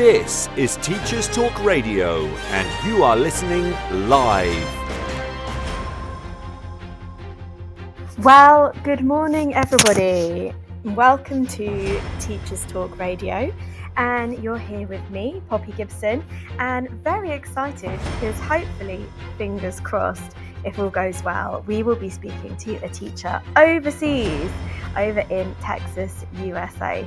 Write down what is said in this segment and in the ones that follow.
This is Teachers Talk Radio, and you are listening live. Well, good morning, everybody. Welcome to Teachers Talk Radio. And you're here with me, Poppy Gibson, and very excited because hopefully, fingers crossed, if all goes well, we will be speaking to a teacher overseas over in Texas, USA.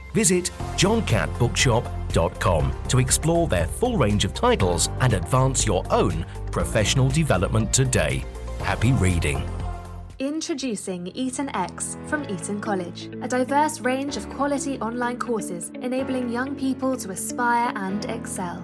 Visit johncattbookshop.com to explore their full range of titles and advance your own professional development today. Happy reading. Introducing Eton X from Eton College, a diverse range of quality online courses enabling young people to aspire and excel.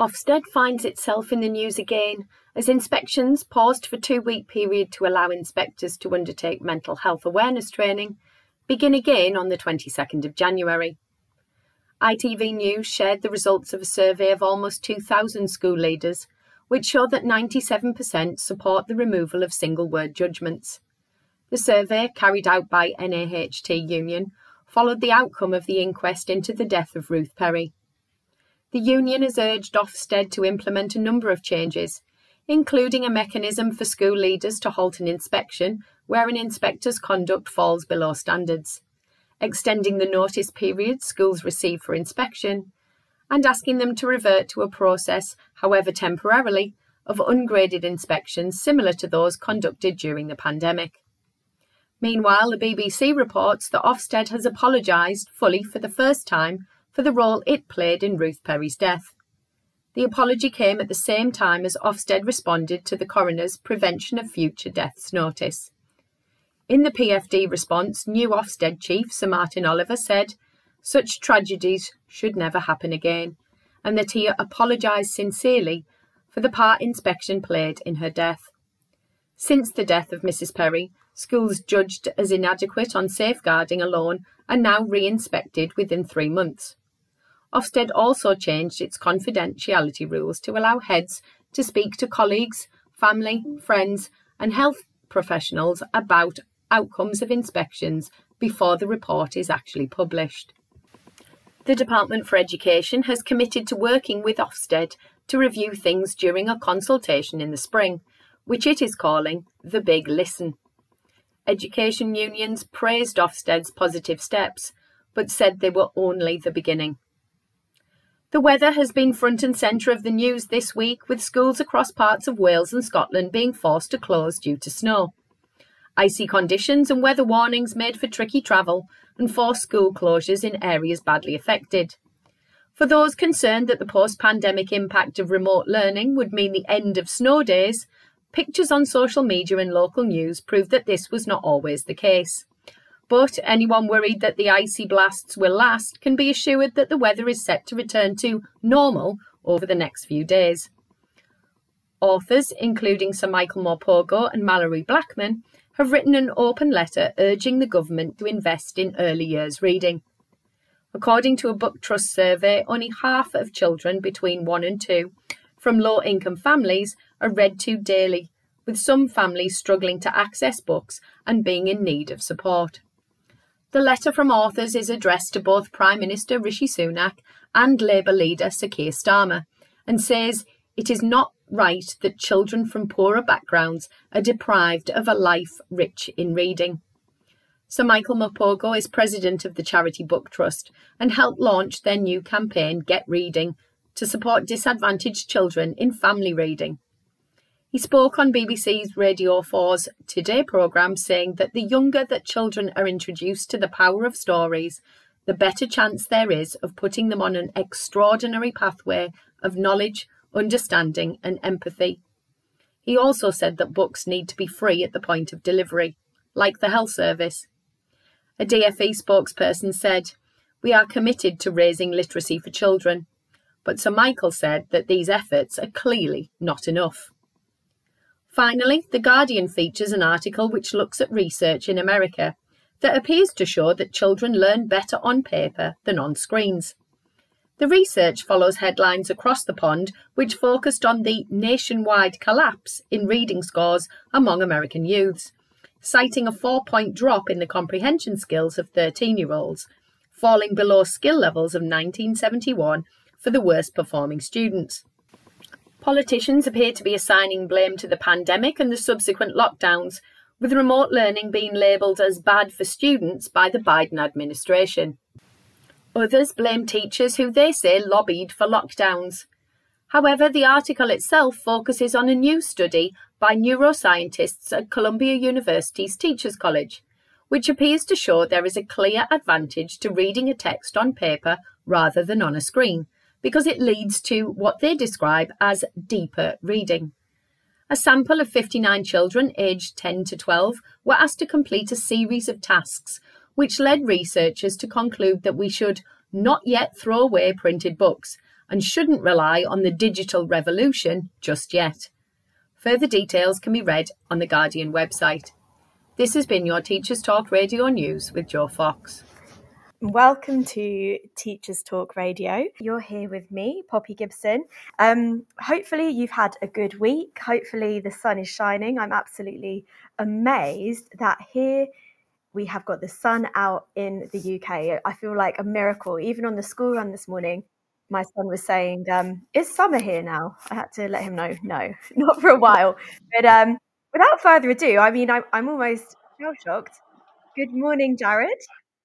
Ofsted finds itself in the news again as inspections paused for two week period to allow inspectors to undertake mental health awareness training begin again on the 22nd of January. ITV News shared the results of a survey of almost 2,000 school leaders, which show that 97% support the removal of single word judgments. The survey, carried out by NAHT Union, followed the outcome of the inquest into the death of Ruth Perry. The union has urged Ofsted to implement a number of changes, including a mechanism for school leaders to halt an inspection where an inspector's conduct falls below standards, extending the notice period schools receive for inspection, and asking them to revert to a process, however temporarily, of ungraded inspections similar to those conducted during the pandemic. Meanwhile, the BBC reports that Ofsted has apologised fully for the first time for the role it played in Ruth Perry's death. The apology came at the same time as Ofsted responded to the coroner's Prevention of Future Deaths notice. In the PFD response, new Ofsted chief Sir Martyn Oliver said such tragedies should never happen again, and that he apologised sincerely for the part inspection played in her death. Since the death of Mrs. Perry, schools judged as inadequate on safeguarding alone are now re inspected within three months. Ofsted also changed its confidentiality rules to allow heads to speak to colleagues, family, friends, and health professionals about outcomes of inspections before the report is actually published. The Department for Education has committed to working with Ofsted to review things during a consultation in the spring, which it is calling the Big Listen. Education unions praised Ofsted's positive steps, but said they were only the beginning. The weather has been front and centre of the news this week, with schools across parts of Wales and Scotland being forced to close due to snow. Icy conditions and weather warnings made for tricky travel and forced school closures in areas badly affected. For those concerned that the post pandemic impact of remote learning would mean the end of snow days, pictures on social media and local news proved that this was not always the case. But anyone worried that the icy blasts will last can be assured that the weather is set to return to normal over the next few days. Authors, including Sir Michael Morpurgo and Malorie Blackman, have written an open letter urging the government to invest in early years reading. According to a Book Trust survey, only half of children between 1 and 2 from low income families are read to daily, with some families struggling to access books and being in need of support. The letter from authors is addressed to both Prime Minister Rishi Sunak and Labour leader Sir Keir Starmer and says it is not right that children from poorer backgrounds are deprived of a life rich in reading. Sir Michael Morpurgo is president of the Charity Book Trust and helped launch their new campaign, Get Reading, to support disadvantaged children in family reading. He spoke on BBC's Radio 4's Today programme saying that the younger that children are introduced to the power of stories, the better chance there is of putting them on an extraordinary pathway of knowledge, understanding, and empathy. He also said that books need to be free at the point of delivery, like the health service. A DFE spokesperson said, We are committed to raising literacy for children. But Sir Michael said that these efforts are clearly not enough. Finally, The Guardian features an article which looks at research in America that appears to show that children learn better on paper than on screens. The research follows headlines across the pond which focused on the nationwide collapse in reading scores among American youths, citing a four point drop in the comprehension skills of 13 year olds, falling below skill levels of 1971 for the worst performing students. Politicians appear to be assigning blame to the pandemic and the subsequent lockdowns, with remote learning being labelled as bad for students by the Biden administration. Others blame teachers who they say lobbied for lockdowns. However, the article itself focuses on a new study by neuroscientists at Columbia University's Teachers College, which appears to show there is a clear advantage to reading a text on paper rather than on a screen, because it leads to what they describe as deeper reading. A sample of 59 children aged 10 to 12 were asked to complete a series of tasks, which led researchers to conclude that we should not yet throw away printed books and shouldn't rely on the digital revolution just yet. Further details can be read on the Guardian website. This has been your Teachers Talk Radio News with Joe Fox. Welcome to Teachers Talk Radio. You're here with me, Poppy Gibson. Um, hopefully, you've had a good week. Hopefully, the sun is shining. I'm absolutely amazed that here we have got the sun out in the UK. I feel like a miracle. Even on the school run this morning, my son was saying, um, "Is summer here now?" I had to let him know, no, not for a while. But um, without further ado, I mean, I, I'm almost shell shocked. Good morning, Jared.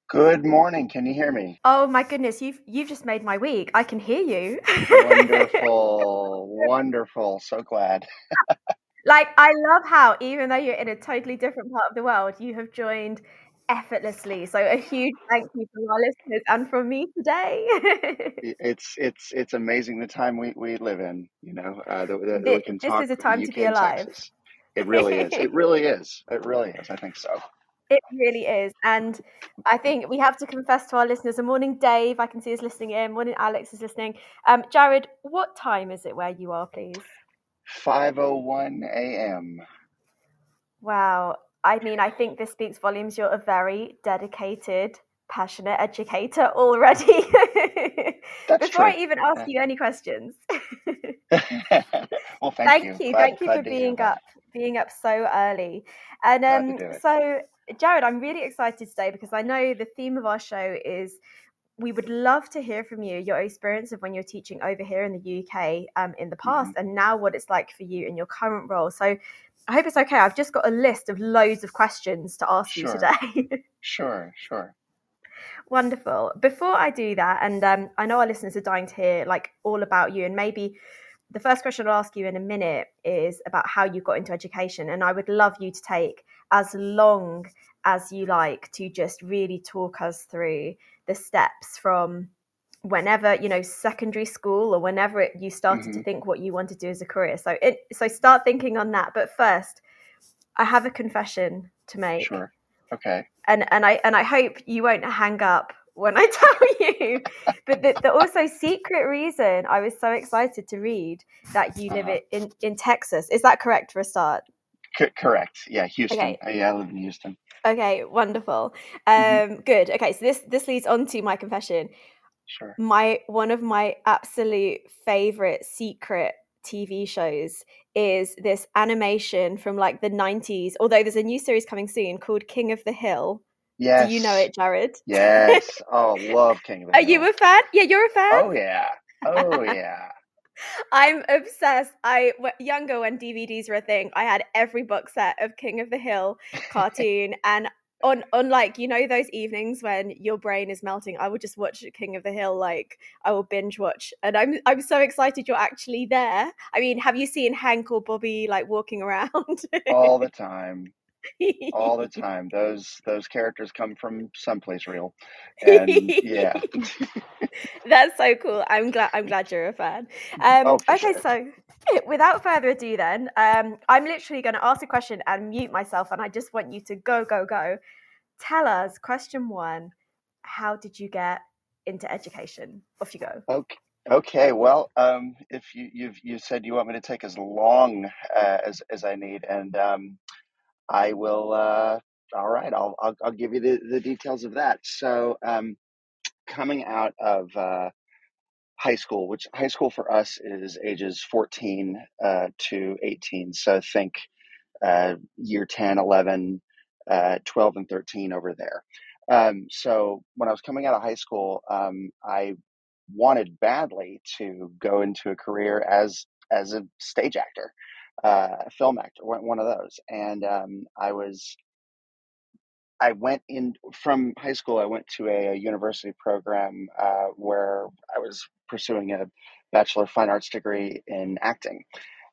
Good morning. Can you hear me? Oh my goodness, you've you've just made my week. I can hear you. Wonderful, wonderful. So glad. like I love how even though you're in a totally different part of the world, you have joined effortlessly. So a huge thank you from our listeners and from me today. it's it's it's amazing the time we, we live in. You know, uh, that, that this, we can talk. this is a time to be alive. It really is. It really is. It really is. I think so. It really is. And I think we have to confess to our listeners. A morning, Dave, I can see is listening in. Morning, Alex is listening. Um, Jared, what time is it where you are, please? 5.01 a.m. Wow. I mean, I think this speaks volumes. You're a very dedicated, passionate educator already. That's Before true. I even ask you any questions, well, thank, thank you. you, Glad- thank you for being up, being up so early. And um, so, Jared, I'm really excited today because I know the theme of our show is we would love to hear from you your experience of when you're teaching over here in the UK um, in the past Mm-hmm. and now what it's like for you in your current role. So I hope it's okay. I've just got a list of loads of questions to ask you today. Sure, sure. Wonderful. Before I do that, and um, I know our listeners are dying to hear like all about you, and maybe the first question I'll ask you in a minute is about how you got into education, and I would love you to take as long as you like to just really talk us through the steps from whenever you know secondary school or whenever it, you started to Mhm. think what you want to do as a career. So it so start thinking on that. But first, I have a confession to make. Sure. Okay. And and I and I hope you won't hang up when I tell you. but the, the, also secret reason I was so excited to read that you live Uh-huh. in in Texas is that correct for a start? C- correct. Yeah, Houston. Okay. Uh, yeah, I live in Houston. Okay, wonderful. Um, Mhm. good. Okay, so this this leads on to my confession. Sure. My one of my absolute favorite secret TV shows is this animation from like the 90s. Although there's a new series coming soon called King of the Hill. Yes. Do you know it, Jared? Yes. Oh, love King of the Hill. Are you a fan? Yeah, you're a fan. Oh yeah. Oh yeah. I'm obsessed. I younger when DVDs were a thing. I had every book set of King of the Hill cartoon, and on on like you know those evenings when your brain is melting, I would just watch King of the Hill. Like I will binge watch, and I'm I'm so excited you're actually there. I mean, have you seen Hank or Bobby like walking around? All the time. All the time. Those those characters come from someplace real. And yeah. That's so cool. I'm glad. I'm glad you're a fan. Um, Oh, okay, sure. so without further ado, then um, I'm literally going to ask a question and mute myself, and I just want you to go, go, go. Tell us. Question one: How did you get into education? Off you go. Okay. Okay, well, um, if you, you've you said you want me to take as long uh, as as I need, and um, I will. Uh, all right, I'll, I'll I'll give you the, the details of that. So, um, coming out of uh, high school, which high school for us is ages 14 uh, to 18. So think uh, year 10, 11, uh, 12, and 13 over there. Um, so when I was coming out of high school, um, I wanted badly to go into a career as as a stage actor, uh, a film actor, one one of those. And um, I was I went in from high school. I went to a, a university program uh, where I was pursuing a bachelor of fine arts degree in acting.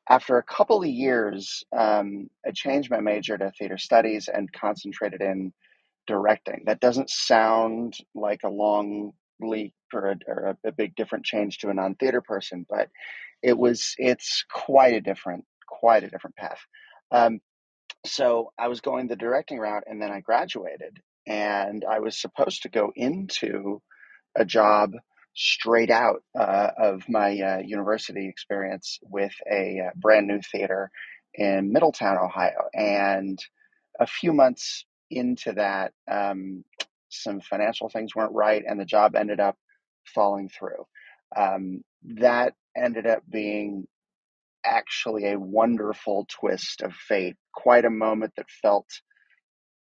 After a couple of years, um, I changed my major to theater studies and concentrated in directing. That doesn't sound like a long leap or a, or a, a big different change to a non-theater person, but it was. It's quite a different, quite a different path. Um, so I was going the directing route, and then I graduated, and I was supposed to go into a job straight out uh, of my uh, university experience with a uh, brand new theater in Middletown, Ohio. And a few months into that, um, some financial things weren't right, and the job ended up falling through. Um, that ended up being actually a wonderful twist of fate, quite a moment that felt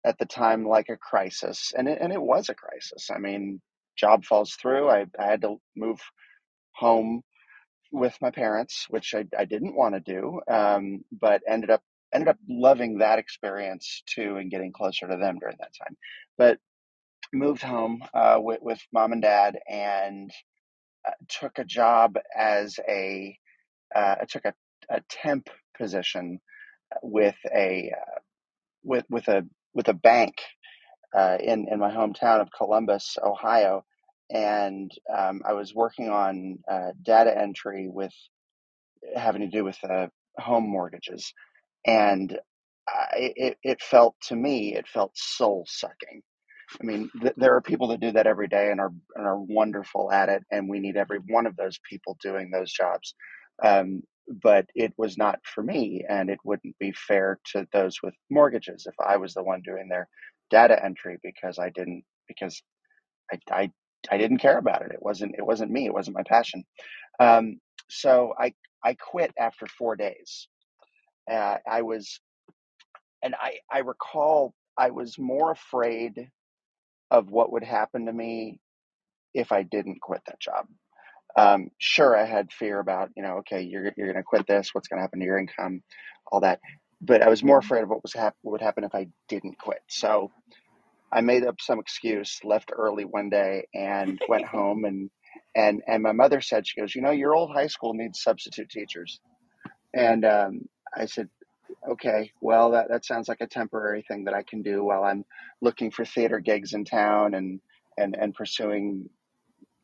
at the time like a crisis. And it, and it was a crisis. I mean, job falls through. I, I had to move home with my parents, which I, I didn't want to do, um, but ended up ended up loving that experience too and getting closer to them during that time. But moved home uh, with, with mom and dad and uh, took a job as a uh, I took a, a temp position with a uh, with with a with a bank uh, in in my hometown of Columbus, Ohio, and um, I was working on uh, data entry with having to do with uh, home mortgages, and I, it it felt to me it felt soul sucking. I mean, th- there are people that do that every day and are and are wonderful at it, and we need every one of those people doing those jobs. Um, but it was not for me, and it wouldn't be fair to those with mortgages if I was the one doing their data entry because I didn't because I I, I didn't care about it. It wasn't it wasn't me. It wasn't my passion. Um, so I I quit after four days. Uh, I was and I I recall I was more afraid of what would happen to me if I didn't quit that job. Um, sure, I had fear about, you know, okay, you're you're going to quit this. What's going to happen to your income, all that. But I was more afraid of what was hap- what would happen if I didn't quit. So I made up some excuse, left early one day, and went home. And and and my mother said, she goes, you know, your old high school needs substitute teachers. And um, I said, okay, well, that, that sounds like a temporary thing that I can do while I'm looking for theater gigs in town and and and pursuing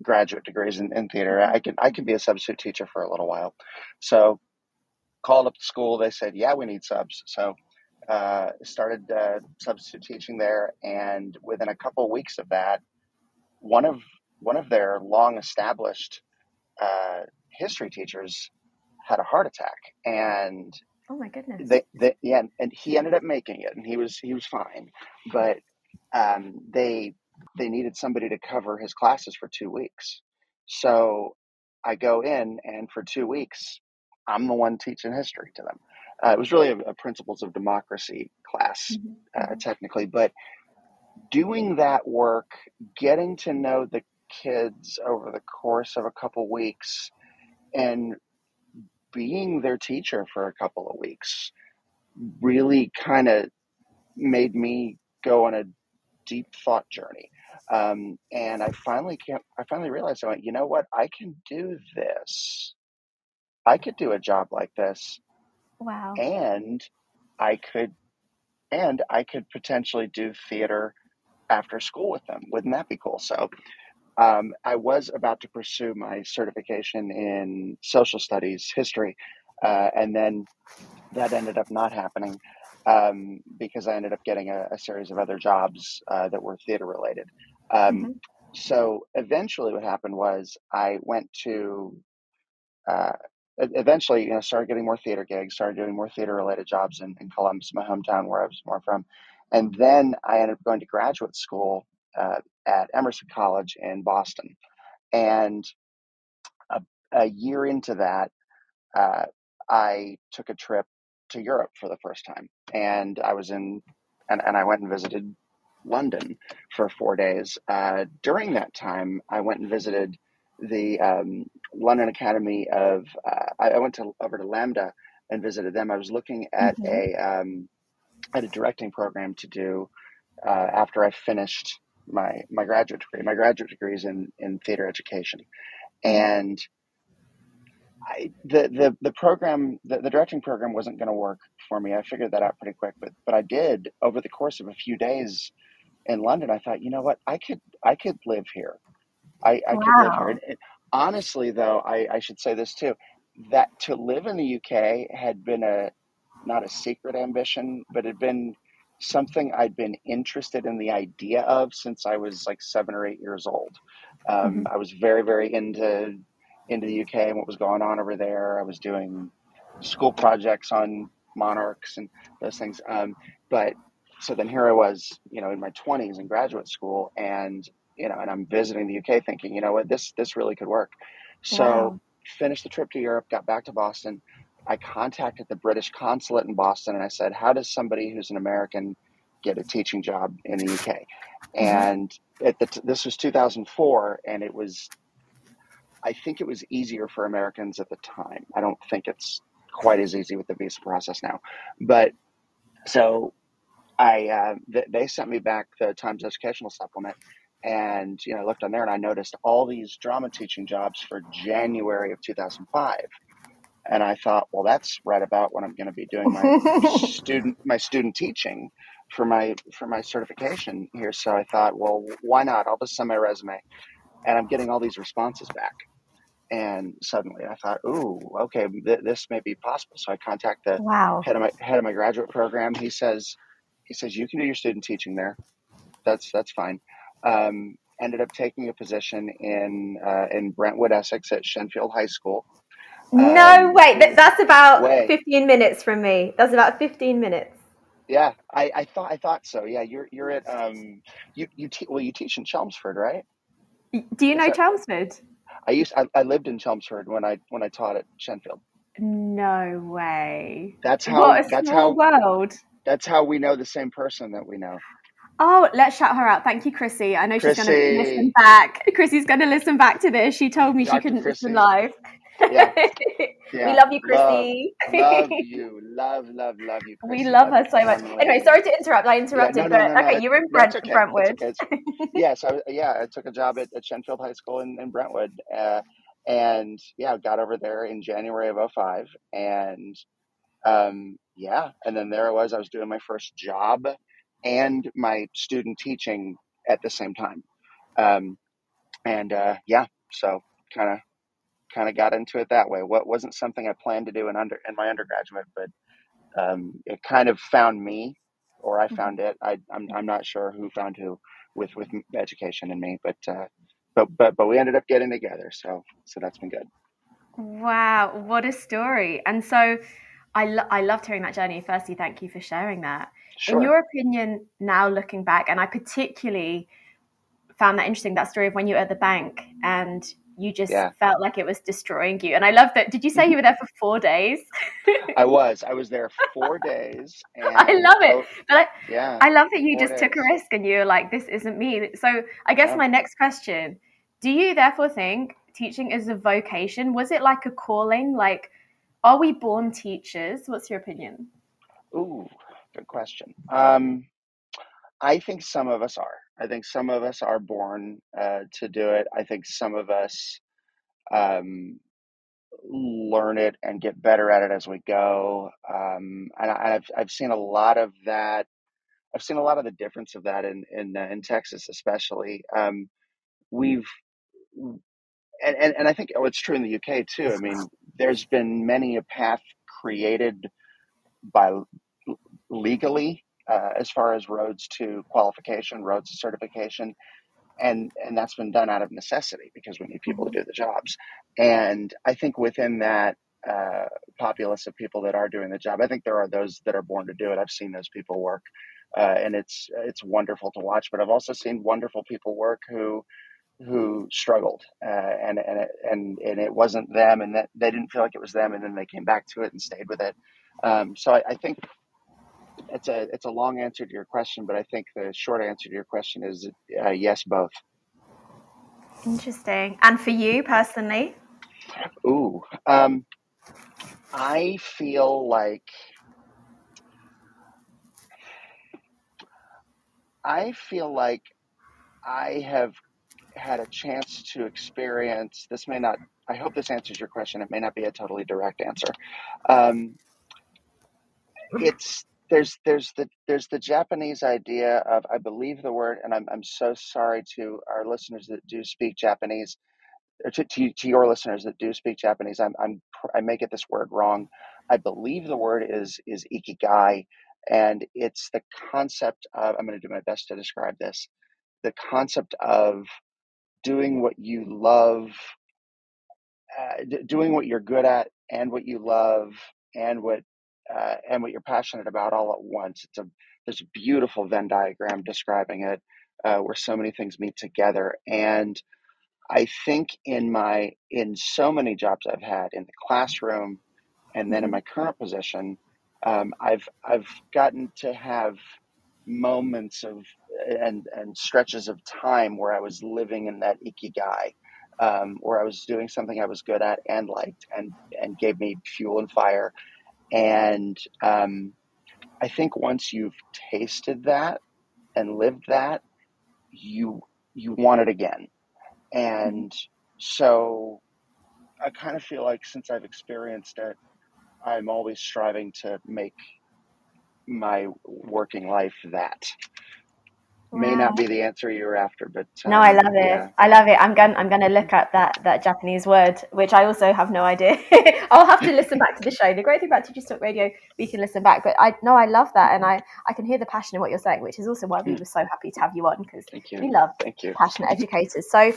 graduate degrees in, in theater. I can I can be a substitute teacher for a little while. So called up the school. They said, yeah, we need subs. So uh, started uh, substitute teaching there, and within a couple weeks of that, one of one of their long established uh, history teachers had a heart attack, and Oh my goodness. they, they yeah, and he ended up making it, and he was he was fine, but um, they they needed somebody to cover his classes for two weeks, so I go in, and for two weeks, I'm the one teaching history to them. Uh, it was really a, a principles of democracy class, Mhm, uh, mhm. technically, but doing that work, getting to know the kids over the course of a couple weeks, and being their teacher for a couple of weeks really kind of made me go on a deep thought journey. Um, and I finally came, I finally realized I went, you know what? I can do this. I could do a job like this, Wow. and I could, and I could potentially do theater after school with them. Wouldn't that be cool? So um, I was about to pursue my certification in social studies history, uh, and then that ended up not happening um, because I ended up getting a, a series of other jobs uh, that were theater related. Um, Mhm. so eventually, what happened was I went to uh, eventually, you know, started getting more theater gigs, started doing more theater related jobs in, in Columbus, my hometown where I was more from. And then I ended up going to graduate school uh, at Emerson College in Boston. And a, a year into that, uh, I took a trip to Europe for the first time. And I was in, and, and I went and visited London for four days. Uh, during that time, I went and visited the um, London Academy of, uh, I, I went to over to LAMDA and visited them. I was looking at Mhm. a, um, at a directing program to do uh, after I finished my, my graduate degree. My graduate degree is in, in theater education. And I, the, the the program the, the directing program wasn't going to work for me. I figured that out pretty quick, but but I did over the course of a few days in London. I thought, you know what, I could I could live here. I, I could live here. And, and honestly, though, I, I should say this too, that to live in the UK had been a not a secret ambition, but it had been something I'd been interested in the idea of since I was like seven or eight years old. Um, Mhm. I was very, very into into the UK and what was going on over there. I was doing school projects on monarchs and those things. Um, but so then here I was, you know, in my 20s in graduate school, and you know, and I'm visiting the UK, thinking, you know what, this this really could work. So Wow. finished the trip to Europe, got back to Boston. I contacted the British consulate in Boston, and I said, how does somebody who's an American get a teaching job in the UK? Mhm. And at the t- this was 2004, and it was I think it was easier for Americans at the time. I don't think it's quite as easy with the visa process now. But so I, uh, th- they sent me back the Times Educational Supplement, and you know, I looked on there and I noticed all these drama teaching jobs for January of 2005. And I thought, well, that's right about when I'm going to be doing my student my student teaching for my for my certification here. So I thought, well, why not? I'll just send my resume, and I'm getting all these responses back. And suddenly I thought, ooh, okay, th- this may be possible. So I contact the Wow. head of my head of my graduate program. He says, he says you can do your student teaching there. That's that's fine. Um, ended up taking a position in uh, in Brentwood, Essex, at Shenfield High School. No Um, way. That, that's about way, 15 minutes from me. That's about 15 minutes. yeah. I, I thought I thought so. Yeah, you're you're at um you you te- well you teach in Chelmsford, right? Do you Is know that Chelmsford? I used I, I lived in Chelmsford when I when I taught at Shenfield. No way. That's how What a that's small how world. that's how we know the same person that we know. Oh, let's shout her out. Thank you, Chrissy. I know she's going to listen Chrissy, back. Chrissy's going to listen back to this. She told me she couldn't listen live. Yeah, we love you, Love Chrissy. love you. Love, love, love you, we love Love her so much. Anyway, sorry to interrupt. I Yeah, interrupted, no, no, but no, no. okay, you're in Brent, okay. Brentwood. That's okay. It's, yes, I yeah, I took a job at, at Shenfield High School in, in Brentwood. Uh, and yeah, got over there in January of '05, And um, yeah, and then there I was. I was doing my first job and my student teaching at the same time. Um, and uh, yeah, so kind of kind of got into it that way. What wasn't something I planned to do in under in my undergraduate, but um, it kind of found me, or I Mhm. found it. I, I'm I'm not sure who found who with with education and me, but uh, but but but we ended up getting together. So so that's been good. Wow, what a story. And so I, lo- I loved hearing that journey. Firstly, thank you for sharing that. Sure. In your opinion, now looking back, and I particularly found that interesting that story of when you were at the bank and you just Yeah. felt like it was destroying you. And I love that. Did you say you were there for four days? I was I was there four days. And I love it. But I, yeah. I love that you just took a risk and you were like, this isn't me. So I guess Yeah. my next question do you therefore think teaching is a vocation? Was it like a calling? Like, are we born teachers? What's your opinion? Ooh, good question. Um, I think some of us are. I think some of us are born uh, to do it. I think some of us um, learn it and get better at it as we go. Um, and I, I've I've seen a lot of that. I've seen a lot of the difference of that in in uh, in Texas, especially. Um, we've and, and and I think oh, it's true in the UK too. I mean, there's been many a path created by legally uh, as far as roads to qualification, roads to certification, and and that's been done out of necessity because we need people to do the jobs. And I think within that uh, populace of people that are doing the job, I think there are those that are born to do it. I've seen those people work, uh, and it's it's wonderful to watch. But I've also seen wonderful people work who who struggled uh, and and it, and and it wasn't them, and that they didn't feel like it was them, and then they came back to it and stayed with it. Um, so I, I think it's a it's a long answer to your question, but I think the short answer to your question is uh, yes, both. Interesting. And for you personally? Ooh, um, I feel like I feel like I have had a chance to experience. This may not. I hope this answers your question. It may not be a totally direct answer. Um, it's there's there's the there's the Japanese idea of I believe the word, and I'm I'm so sorry to our listeners that do speak Japanese, or to to, to your listeners that do speak Japanese. I'm I'm I may get this word wrong. I believe the word is is ikigai, and it's the concept of. I'm going to do my best to describe this. The concept of doing what you love uh, d- doing what you're good at and what you love and what uh, and what you're passionate about all at once. It's a there's a beautiful Venn diagram describing it, uh, where so many things meet together. And I think in my in so many jobs I've had in the classroom, and then in my current position, um, I've I've gotten to have moments of and and stretches of time where I was living in that ikigai, um, where I was doing something I was good at and liked and and gave me fuel and fire. And um, I think once you've tasted that and lived that, you you want it again. And so I kind of feel like since I've experienced it, I'm always striving to make my working life that. May not be the answer you're after, but No, I um, love it. yeah, I love it. I'm going. I'm going to look at that that Japanese word, which I also have no idea. I'll have to listen back to the show. The great thing about Teachers Talk Radio, we can listen back. But I no, I love that, and I I can hear the passion in what you're saying, which is also why we were so happy to have you on because we love you. passionate educators. So,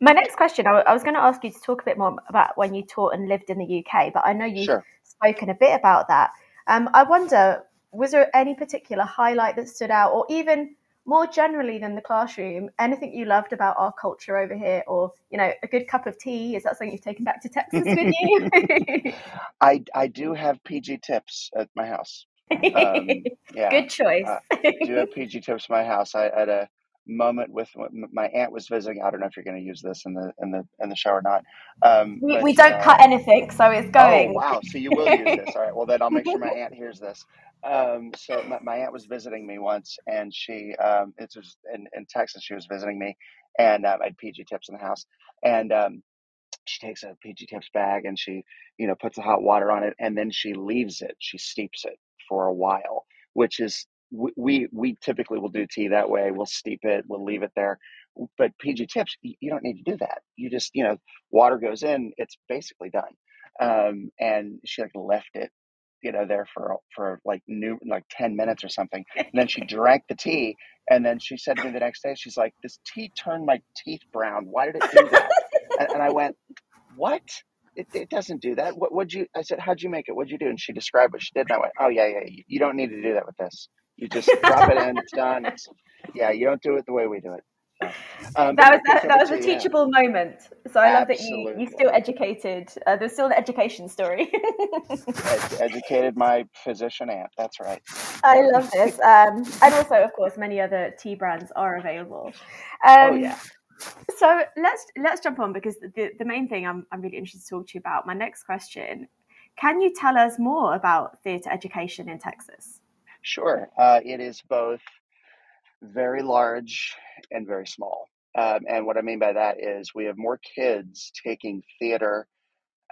my next question, I, I was going to ask you to talk a bit more about when you taught and lived in the UK, but I know you've Sure. spoken a bit about that. Um, I wonder, was there any particular highlight that stood out, or even more generally than the classroom, anything you loved about our culture over here, or you know, a good cup of tea? Is that something you've taken back to Texas with you? I I do have PG tips at my house. Um, yeah, good choice. uh, do have PG tips at my house. I had a moment with my aunt was visiting. I don't know if you're going to use this in the in the in the show or not. Um, we, but we don't uh, cut anything, so it's going. Oh wow! So you will use this. All right. Well, then I'll make sure my aunt hears this. Um, so my, my aunt was visiting me once, and she um, it was in, in Texas. She was visiting me, and um, I had PG tips in the house, and um, she takes a PG tips bag and she you know puts the hot water on it, and then she leaves it. She steeps it for a while, which is we we, we typically will do tea that way. We'll steep it. We'll leave it there. But PG tips, you don't need to do that. You just you know water goes in. It's basically done. Um, and she like left it you know, there for for like new like ten minutes or something. And then she drank the tea, and then she said to me the next day, she's like, "This tea turned my teeth brown. Why did it do that?" and, and I went, "What?" It, it doesn't do that. What would you? I said, "How'd you make it? What'd you do?" And she described what she did. And I went, "Oh yeah, yeah. You, you don't need to do that with this. You just drop it in. It's done. It's yeah. You don't do it the way we do it." Um, that was that, that was a teachable yeah. moment. So I Absolutely. love that you you still educated. Uh, there's still an education story. Ed- educated my physician aunt. That's right. I love this, um, and also of course many other tea brands are available. Um, oh yeah. So let's let's jump on because the, the main thing I'm I'm really interested to talk to you about. My next question: Can you tell us more about theatre education in Texas? Sure. Uh, it is both very large and very small. Um, and what I mean by that is we have more kids taking theater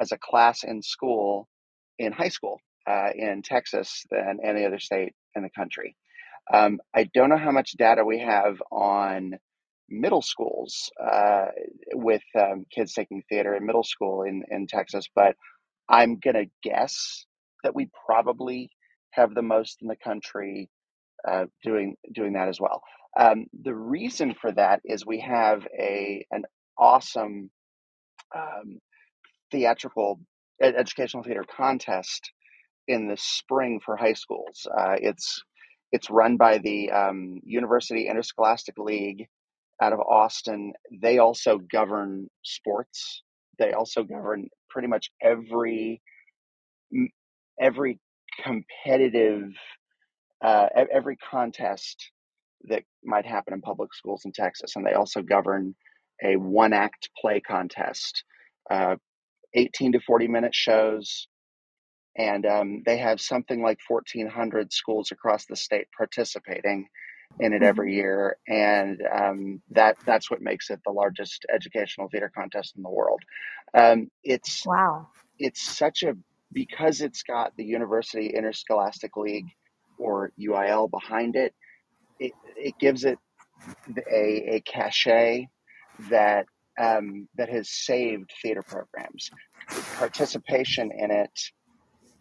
as a class in school in high school uh, in Texas than any other state in the country. Um, I don't know how much data we have on middle schools uh, with um, kids taking theater in middle school in, in Texas, but I'm going to guess that we probably have the most in the country uh, doing doing that as well. Um, the reason for that is we have a an awesome um, theatrical ed- educational theater contest in the spring for high schools. Uh, it's it's run by the um, University Interscholastic League out of Austin. They also govern sports. They also govern pretty much every every competitive uh, every contest that might happen in public schools in Texas, and they also govern a one act play contest, uh, 18 to 40 minute shows. And um, they have something like 1,400 schools across the state participating in it mm-hmm. every year, and um, that that's what makes it the largest educational theater contest in the world. Um, it's wow, it's such a because it's got the University Interscholastic League or UIL behind it it, it gives it a, a cachet that um, that has saved theater programs. Participation in it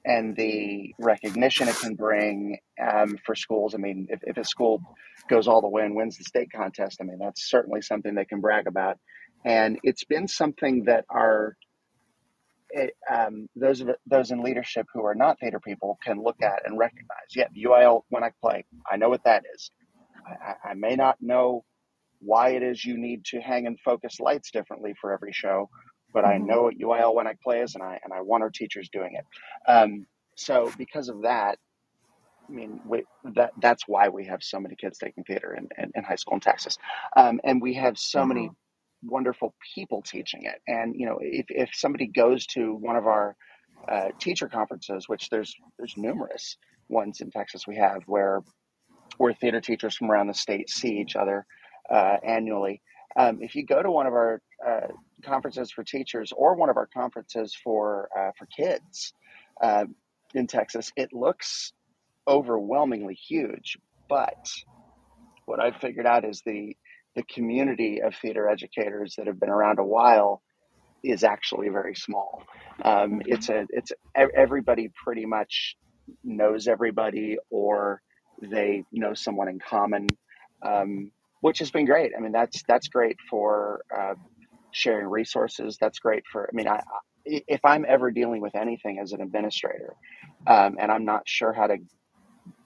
and the recognition it can bring um, for schools. I mean, if, if a school goes all the way and wins the state contest, I mean, that's certainly something they can brag about. And it's been something that our it, um, those of those in leadership who are not theater people can look at and recognize. Yeah, UIL one act play, I know what that is. I, I may not know why it is you need to hang and focus lights differently for every show, but I mm-hmm. know what UIL one act plays, and I and I want our teachers doing it. Um, so because of that, I mean, we, that that's why we have so many kids taking theater in, in, in high school in Texas, um, and we have so many mm-hmm. Wonderful people teaching it. And you know, if if somebody goes to one of our uh, teacher conferences, which there's there's numerous ones in Texas we have where where theater teachers from around the state see each other uh, annually. Um, if you go to one of our uh, conferences for teachers or one of our conferences for uh, for kids uh, in Texas, it looks overwhelmingly huge. But what I've figured out is the the community of theater educators that have been around a while is actually very small. Um, it's a it's everybody pretty much knows everybody or they know someone in common, um, which has been great. I mean, that's that's great for uh, sharing resources. That's great for. I mean, I, if I'm ever dealing with anything as an administrator, um, and I'm not sure how to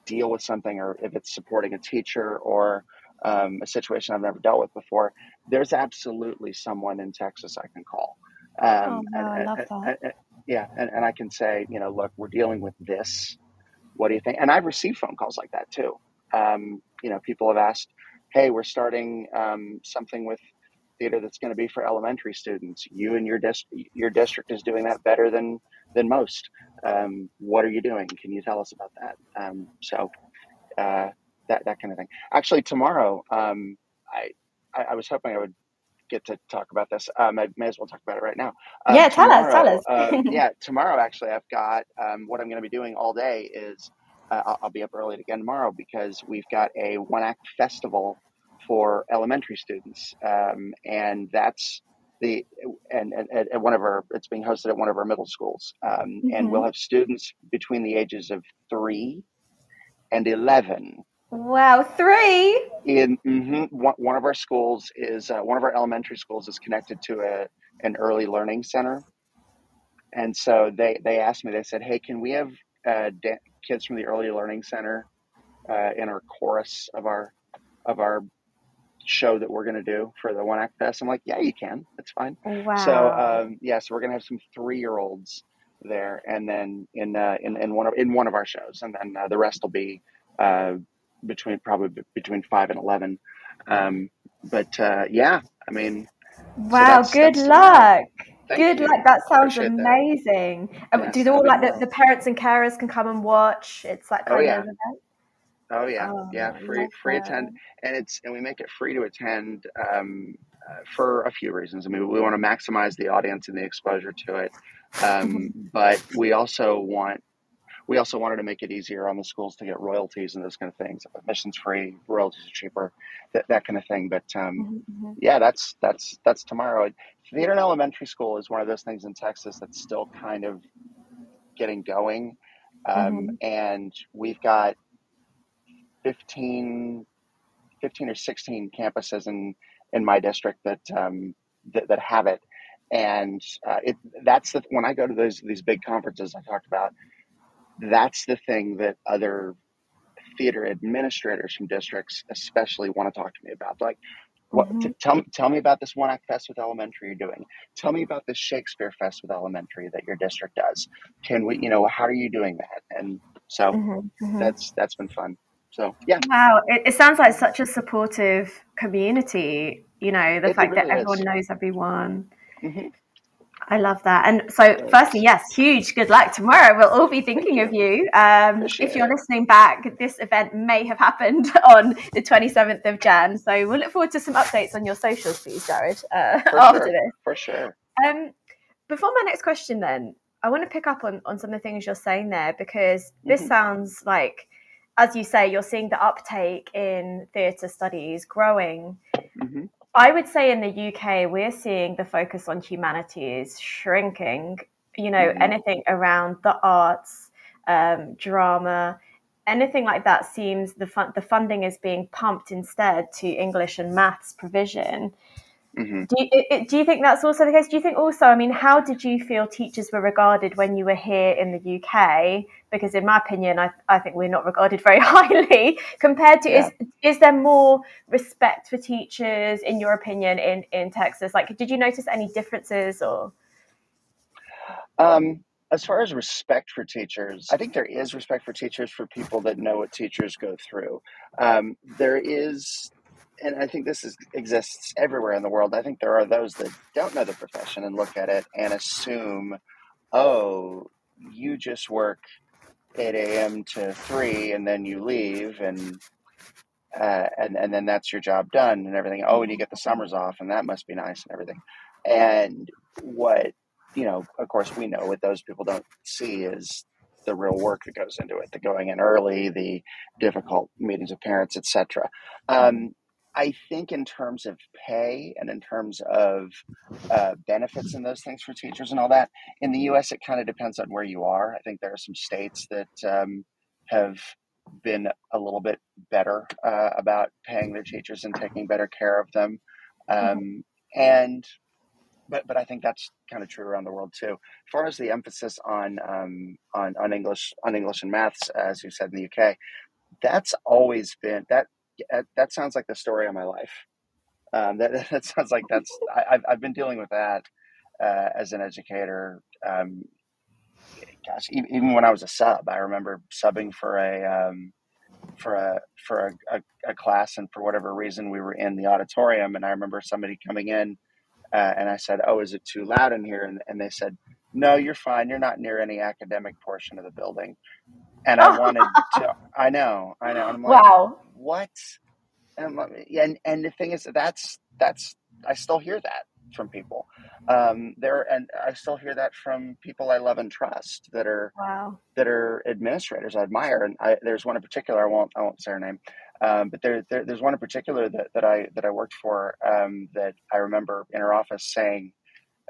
deal with something, or if it's supporting a teacher or um, a situation I've never dealt with before, there's absolutely someone in Texas I can call. Um, oh, no, and, I love that. And, yeah, and, and I can say, you know, look, we're dealing with this what do you think? And I've received phone calls like that too. Um, you know, people have asked, hey, we're starting um, something with theater that's going to be for elementary students. You and your dis- your district is doing that better than than most. Um, what are you doing? Can you tell us about that? Um, so uh, that that kind of thing. Actually, tomorrow, um, I, I, I was hoping I would get to talk about this. Um, I may as well talk about it right now. Um, yeah, tell tomorrow, us, tell us. uh, yeah, tomorrow actually, I've got um, what I'm going to be doing all day is uh, I'll, I'll, be up early again tomorrow because we've got a one act festival for elementary students, um, and that's the and, and at one of our it's being hosted at one of our middle schools, um, and hmm we'll have students between the ages of three and eleven. Wow, three. In mhm, one, one of our schools is uh, one of our elementary schools is connected to a an early learning center, and so they they asked me. They said, "Hey, can we have uh, da- kids from the early learning center uh, in our chorus of our of our show that we're going to do for the One Act Fest?" I'm like, "Yeah, you can. That's fine." So Wow. um, yeah, so we're gonna have some three year olds there, and then in uh, in in one of in one of our shows, and then uh, the rest will be uh, between probably between five and eleven. Um, but uh, yeah, I mean, so Wow, that's good that's luck. Thank Good luck. That sounds Appreciate that. amazing. Um, Yes, do they all like the, the parents and carers can come and watch? It's that Oh yeah, of event. oh yeah, Oh, yeah. I Free love free attend, and it's and we make it free to attend um, uh, for a few reasons. I mean, we want to maximize the audience and the exposure to it, um, but we also want we also wanted to make it easier on the schools to get royalties and those kind of things. Admissions free, royalties are cheaper, that, that kind of thing. But um, Mhm, mhm, yeah, that's that's that's tomorrow. Theater in elementary school is one of those things in Texas that's still kind of getting going, um, mhm, and we've got 15, 15 or sixteen campuses in in my district that um, that, that have it. And uh, it that's the when I go to those these big conferences I talked about that's the thing that other theater administrators from districts especially want to talk to me about like what t- mhm. tell me tell me about this one act fest with elementary you're doing tell me about this shakespeare fest with elementary that your district does can we you know how are you doing that and so Mhm, mhm. that's that's been fun so yeah Wow, it, it sounds like such a supportive community. You know, the it, fact that everyone is knows everyone. I love that. And so, so firstly, yes, huge good luck tomorrow. We'll all be thinking of you. Um, if you're listening back, this event may have happened on the 27th of Jan. So we'll look forward to some updates on your socials, please, Jared, uh, for after sure this. for sure Um, before my next question, then, I want to pick up on, on some of the things you're saying there because this hmm sounds like, as you say, you're seeing the uptake in theatre studies growing. hmm I would say in the UK, we're seeing the focus on humanities shrinking. You know, hmm anything around the arts, um, drama, anything like that seems the fun- the funding is being pumped instead to English and maths provision. Hmm Do you, it- do you think that's also the case? Do you think also, I mean, how did you feel teachers were regarded when you were here in the UK? Because in my opinion, I, I think we're not regarded very highly compared to, yeah is, is there more respect for teachers in your opinion in, in Texas? Like, did you notice any differences or? Um, as far as respect for teachers, I think there is respect for teachers for people that know what teachers go through. Um, there is, and I think this is, exists everywhere in the world. I think there are those that don't know the profession and look at it and assume, oh, you just work 8 a.m. to 3 and then you leave and uh, and and then that's your job done and everything. Oh, and you get the summers off, and that must be nice and everything. And what you know, of course, we know what those people don't see is the real work that goes into it, the going in early, the difficult meetings with parents, etc. Um, I think in terms of pay and in terms of uh, benefits and those things for teachers and all that, in the U.S. it kind of depends on where you are. I think there are some states that um, have been a little bit better uh, about paying their teachers and taking better care of them. Mhm. Um, and but but I think that's kind of true around the world too. As far as the emphasis on um, on on English on English and maths, as you said in the UK, that's always been that that sounds like the story of my life. Um, that that sounds like that's I, I've I've been dealing with that uh, as an educator. Um, gosh, even, even when I was a sub, I remember subbing for a um, for a for a, a, a class, and for whatever reason, we were in the auditorium, and I remember somebody coming in, uh, and I said, "Oh, is it too loud in here?" And, and they said, "No, you're fine. You're not near any academic portion of the building." And I wanted to. I know, I know. I'm like, wow. "What?" And, I'm like, yeah, and and the thing is, that's that's I still hear that from people. Um, there, and I still hear that from people I love and trust that are Wow. that are administrators I admire, and I, there's one in particular. I won't I won't say her name, Um, but there, there, there's one in particular that, that I that I worked for um, that I remember in her office saying,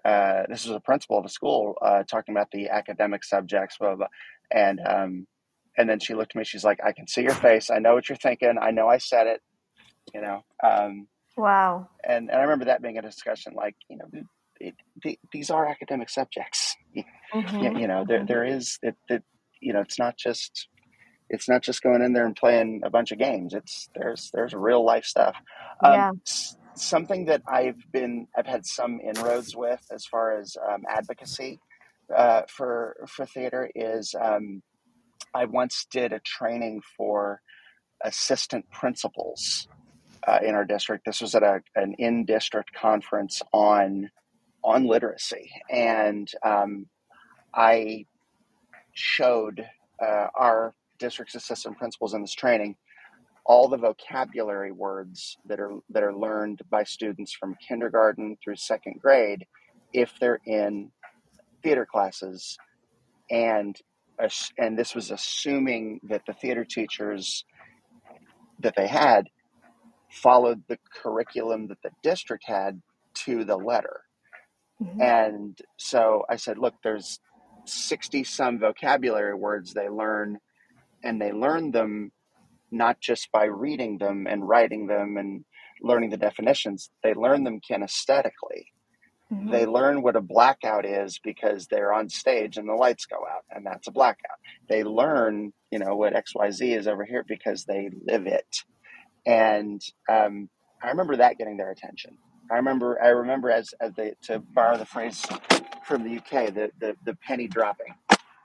uh, "This was a principal of a school uh, talking about the academic subjects, blah blah,", blah. and um, and then she looked at me. She's like, "I can see your face. I know what you're thinking. I know I said it. You know." Um, wow. And and I remember that being a discussion. Like, you know, it, it, these are academic subjects. Mm-hmm. You, you, know, there there is it, it. You know, it's not just it's not just going in there and playing a bunch of games. It's there's there's real life stuff. Um, yeah. something that I've been I've had some inroads with as far as um, advocacy uh, for for theater is um, I once did a training for assistant principals uh, in our district. This was at a, an in district conference on on literacy, and um, I showed uh, our district's assistant principals in this training all the vocabulary words that are that are learned by students from kindergarten through second grade if they're in theater classes and and this was assuming that the theater teachers that they had followed the curriculum that the district had to the letter. Mm-hmm. and so i said look there's 60 some vocabulary words they learn and they learn them not just by reading them and writing them and learning the definitions. They learn them kinesthetically mm-hmm. they learn what a blackout is because they're on stage and the lights go out and that's a blackout. They learn you know what xyz is over here because they live it. And um, i remember that getting their attention. I remember i remember as, as they to borrow the phrase from the uk the, the, the penny dropping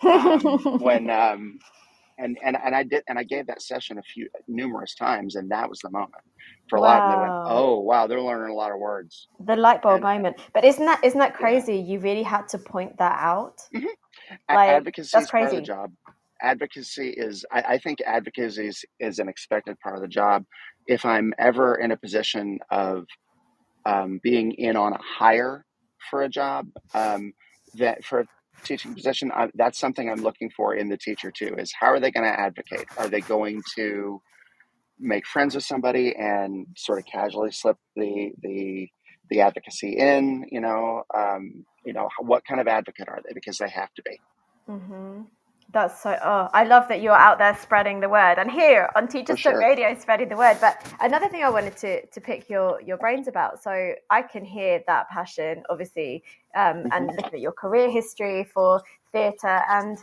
um, when um, and and and I did and I gave that session a few numerous times, and that was the moment for a wow. lot of them. They went, "Oh wow, they're learning a lot of words." The light bulb and, moment, but isn't that isn't that crazy? Yeah. You really had to point that out. Mm-hmm. Like, advocacy that's is crazy. part of the job. Advocacy is, I, I think, advocacy is, is an expected part of the job. If I'm ever in a position of um, being in on a hire for a job, um, that for teaching position, I, that's something I'm looking for in the teacher too. Is how are they going to advocate? Are they going to make friends with somebody and sort of casually slip the the the advocacy in? You know, um, you know, what kind of advocate are they? Because they have to be. Mm-hmm. That's so. Oh, I love that you're out there spreading the word, and here on Teachers sure. Talk Radio, spreading the word. But another thing I wanted to to pick your your brains about. So I can hear that passion, obviously, um, mm-hmm. and looking at your career history for theatre, and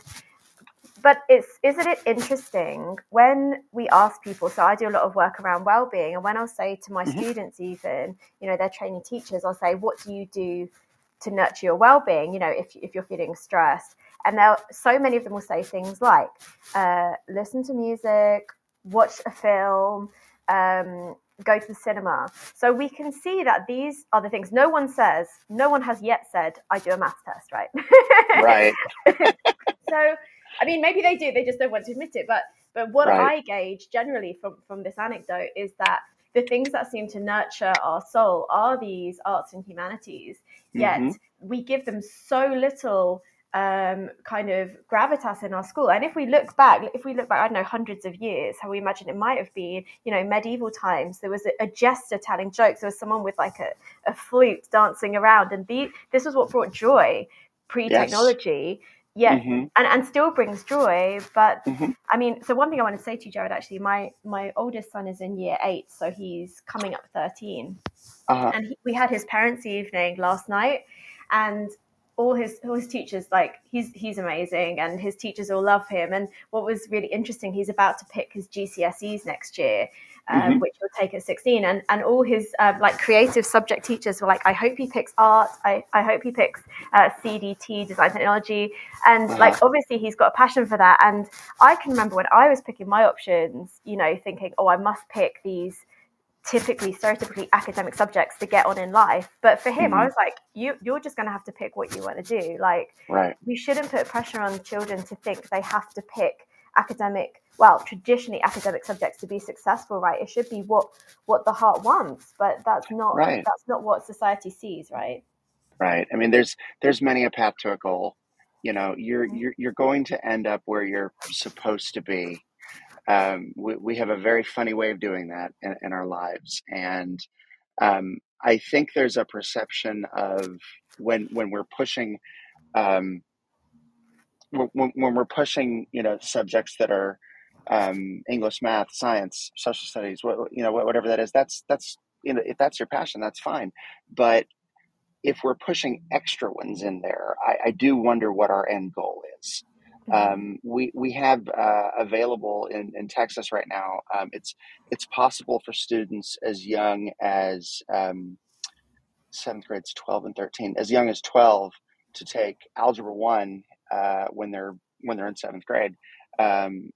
but it's isn't it interesting when we ask people? So I do a lot of work around well-being, and when I'll say to my mm-hmm. students, even you know, they're training teachers, I'll say, "What do you do to nurture your well-being?" You know, if if you're feeling stressed and there so many of them will say things like uh, listen to music watch a film um, go to the cinema so we can see that these are the things no one says no one has yet said i do a math test right right so i mean maybe they do they just don't want to admit it but but what right. i gauge generally from from this anecdote is that the things that seem to nurture our soul are these arts and humanities yet mm-hmm. we give them so little um, kind of gravitas in our school. And if we look back, if we look back, I don't know, hundreds of years, how we imagine it might have been, you know, medieval times, there was a, a jester telling jokes. There was someone with like a, a flute dancing around. And the, this was what brought joy pre technology. Yes. Yeah, mm-hmm. and, and still brings joy. But mm-hmm. I mean, so one thing I want to say to you, Jared, actually, my my oldest son is in year eight, so he's coming up 13. Uh-huh. And he, we had his parents' evening last night, and all his all his teachers like he's he's amazing and his teachers all love him. And what was really interesting he's about to pick his GCSEs next year um, mm-hmm. which will take at 16 and and all his uh, like creative subject teachers were like I hope he picks art. I, I hope he picks uh, CDT design technology. And uh-huh. like obviously he's got a passion for that. And I can remember when I was picking my options you know thinking oh I must pick these typically stereotypically academic subjects to get on in life but for him mm-hmm. i was like you you're just going to have to pick what you want to do. Like right. we shouldn't put pressure on children to think they have to pick academic well traditionally academic subjects to be successful right? It should be what what the heart wants but that's not right. that's not what society sees right? Right. I mean there's there's many a path to a goal. You know you're mm-hmm. you're you're going to end up where you're supposed to be um, we, we have a very funny way of doing that in, in our lives, and um, I think there's a perception of when when we're pushing um, when, when we're pushing you know subjects that are um, English, math, science, social studies, what, you know, whatever that is, that's that's you know, if that's your passion, that's fine. But if we're pushing extra ones in there, I, I do wonder what our end goal is. Mm-hmm. Um, we we have uh, available in, in Texas right now. Um, it's it's possible for students as young as um, seventh grades, twelve and thirteen, as young as twelve, to take algebra one uh, when they're when they're in seventh grade. Um,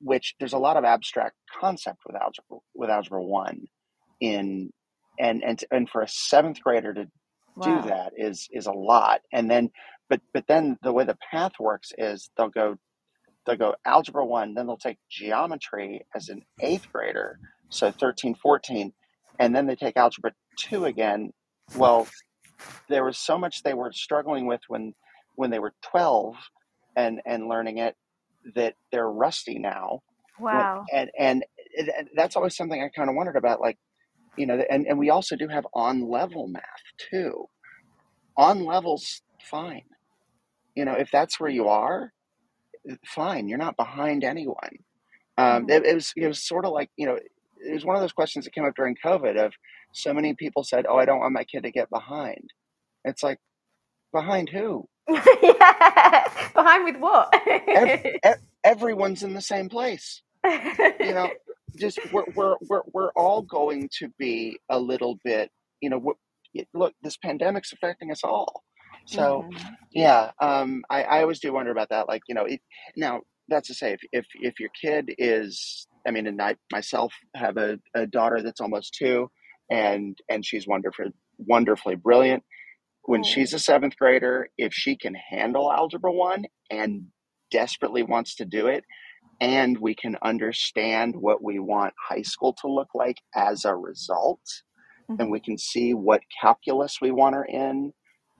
which there's a lot of abstract concept with algebra with algebra one in and and and for a seventh grader to wow. do that is is a lot. And then but but then the way the path works is they'll go they'll go algebra one then they'll take geometry as an eighth grader so 13 14 and then they take algebra 2 again. Well there was so much they were struggling with when when they were 12 and and learning it that they're rusty now. Wow. and and, and that's always something i kind of wondered about like you know and, and we also do have on level math too. On levels fine. You know if that's where you are fine you're not behind anyone. Um, mm-hmm. it, it was it was sort of like you know it was one of those questions that came up during covid of so many people said oh i don't want my kid to get behind. It's like behind who? Yeah. Behind with what? Every, everyone's in the same place. You know just we're, we're we're we're all going to be a little bit you know look this pandemic's affecting us all so mm-hmm. yeah um i i always do wonder about that like you know it, now that's to say if if if your kid is i mean and i myself have a, a daughter that's almost two and and she's wonderful wonderfully brilliant when oh. she's a seventh grader if she can handle algebra one and desperately wants to do it and we can understand what we want high school to look like as a result mm-hmm. and we can see what calculus we want her in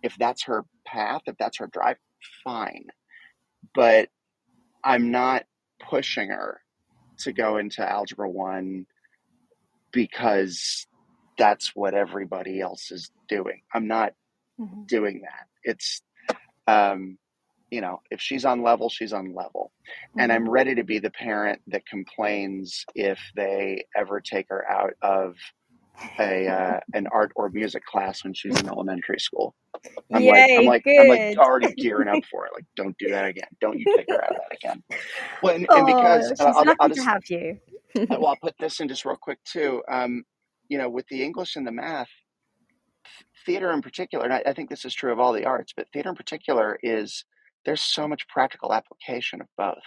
if that's her path if that's her drive fine but i'm not pushing her to go into algebra 1 because that's what everybody else is doing i'm not mm-hmm. doing that it's um you know, if she's on level, she's on level. And I'm mm-hmm. ready to be the parent that complains if they ever take her out of a uh, an art or music class when she's in elementary school. I'm Yay, like I'm like good. I'm like already gearing up for it. Like, don't do that again. Don't you take her out of that again. Well, and, and because uh, I'll, I'll, just, have you. well, I'll put this in just real quick too. Um, you know, with the English and the math, theater in particular, and I, I think this is true of all the arts, but theater in particular is there's so much practical application of both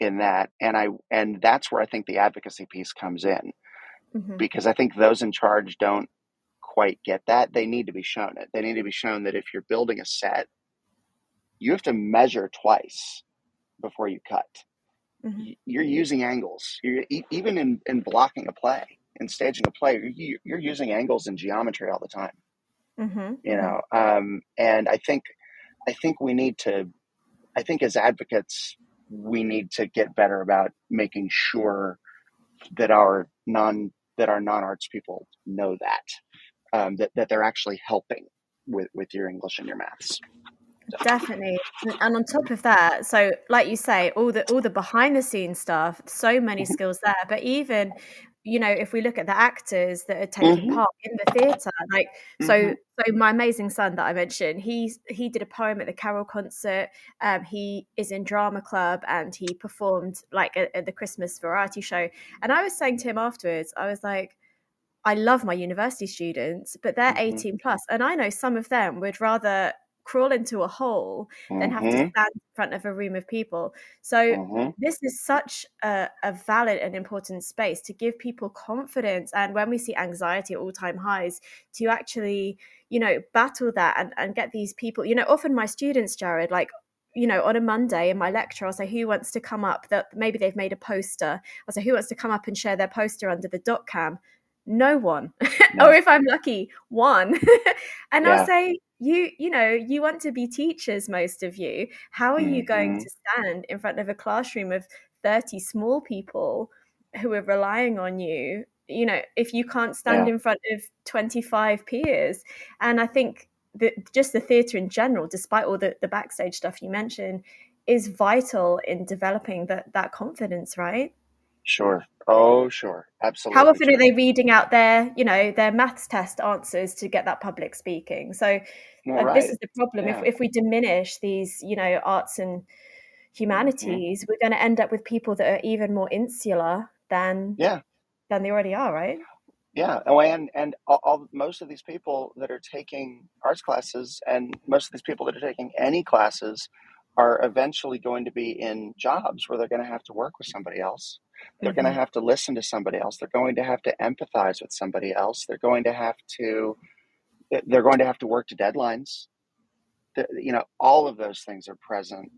in that and i and that's where i think the advocacy piece comes in mm-hmm. because i think those in charge don't quite get that they need to be shown it they need to be shown that if you're building a set you have to measure twice before you cut mm-hmm. you're using angles you're, even in, in blocking a play in staging a play you're, using angles and geometry all the time mm-hmm. you mm-hmm. know um, and i think I think we need to, I think as advocates, we need to get better about making sure that our non that our non arts people know that um, that that they're actually helping with with your English and your maths. Definitely, and on top of that, so like you say, all the all the behind the scenes stuff, so many mm-hmm. skills there. But even you know if we look at the actors that are taking mm-hmm. part in the theatre like mm-hmm. so so my amazing son that i mentioned he he did a poem at the carol concert um, he is in drama club and he performed like at, the christmas variety show and i was saying to him afterwards i was like i love my university students but they're mm-hmm. 18 plus and i know some of them would rather crawl into a hole mm-hmm. than have to mm-hmm. stand in front of a room of people. So mm-hmm. this is such a, a, valid and important space to give people confidence. And when we see anxiety at all time highs, to actually, you know, battle that and, and get these people, you know, often my students, Jared, like you know, on a Monday in my lecture, I'll say, who wants to come up that maybe they've made a poster. I'll say, who wants to come up and share their poster under the doc cam? No one. No. or if I'm lucky, one. and yeah. I'll say, you you know you want to be teachers most of you how are mm-hmm. you going mm-hmm. to stand in front of a classroom of 30 small people who are relying on you you know if you can't stand Yeah. in front of 25 peers and i think that just the theatre in general despite all the, the backstage stuff you mentioned is vital in developing that that confidence right Sure. Oh, sure. Absolutely. how often are they reading out their you know their maths test answers to get that public speaking so Right. this is the problem Yeah. if, if we diminish these you know arts and mm-hmm. humanities we're going to end up with people that are even more insular than Yeah. than they already are right Yeah, oh, and and all, all most of these people that are taking arts classes, and most of these people that are taking any classes, are eventually going to be in jobs where they're going to have to work with somebody else. They're going to mm-hmm. have to listen to somebody else. They're going to have to empathize with somebody else. They're going to have to they're going to have to work to deadlines. The- You know, all of those things are present.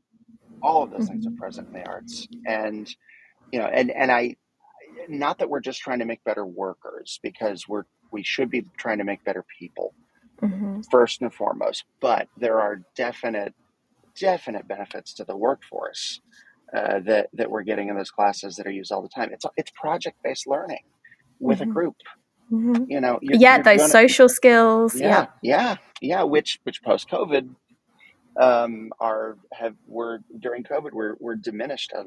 All of those things are Mhm. present in the arts, and you know, and and I not that we're just trying to make better workers because we're we should be trying to make better people Mhm. first and foremost but there are definite definite benefits to the workforce uh, that that we're getting in those classes that are used all the time it's it's project based learning with a Mhm. group Mhm. you know you're, yeah you're those gonna, social skills yeah yeah yeah yeah which which post covid um are have were during covid were were diminished of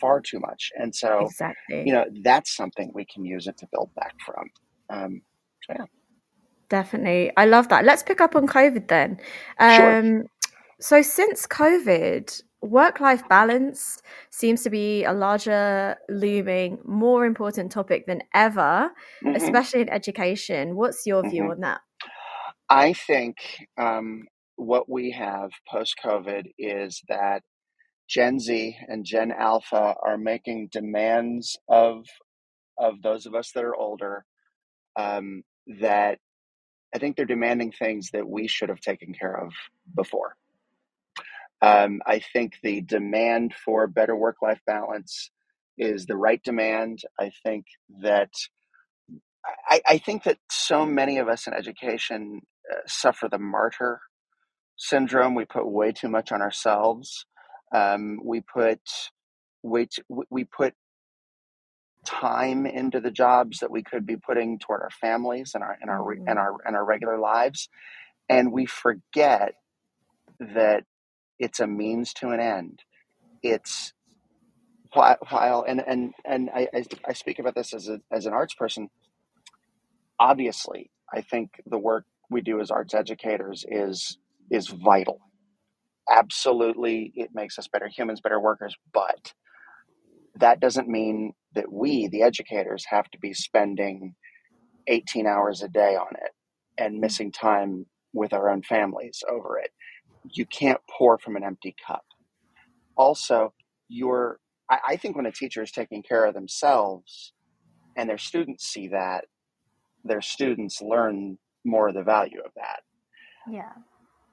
far too much and so exactly you know that's something we can use it to build back from um so yeah Definitely. I love that. Let's pick up on COVID then. Sure. Um, so, since COVID, work life balance seems to be a larger, looming, more important topic than ever, Mhm. especially in education. What's your view Mhm. on that? I think um, what we have post COVID is that Gen Z and Gen Alpha are making demands of of those of us that are older um, that I think they're demanding things that we should have taken care of before. Um, I think the demand for better work life balance is the right demand. I think that I, I think that so many of us in education uh, suffer the martyr syndrome. We put way too much on ourselves. Um, we put way too, we put time into the jobs that we could be putting toward our families and our and our re- and our and our regular lives, and we forget that it's a means to an end. It's while, and and and I, I I speak about this as a as an arts person. Obviously, I think the work we do as arts educators is is vital. Absolutely, it makes us better humans, better workers. But that doesn't mean that we, the educators, have to be spending 18 hours a day on it and missing time with our own families over it. You can't pour from an empty cup. Also, you're, I, I think when a teacher is taking care of themselves and their students see that, their students learn more of the value of that. Yeah.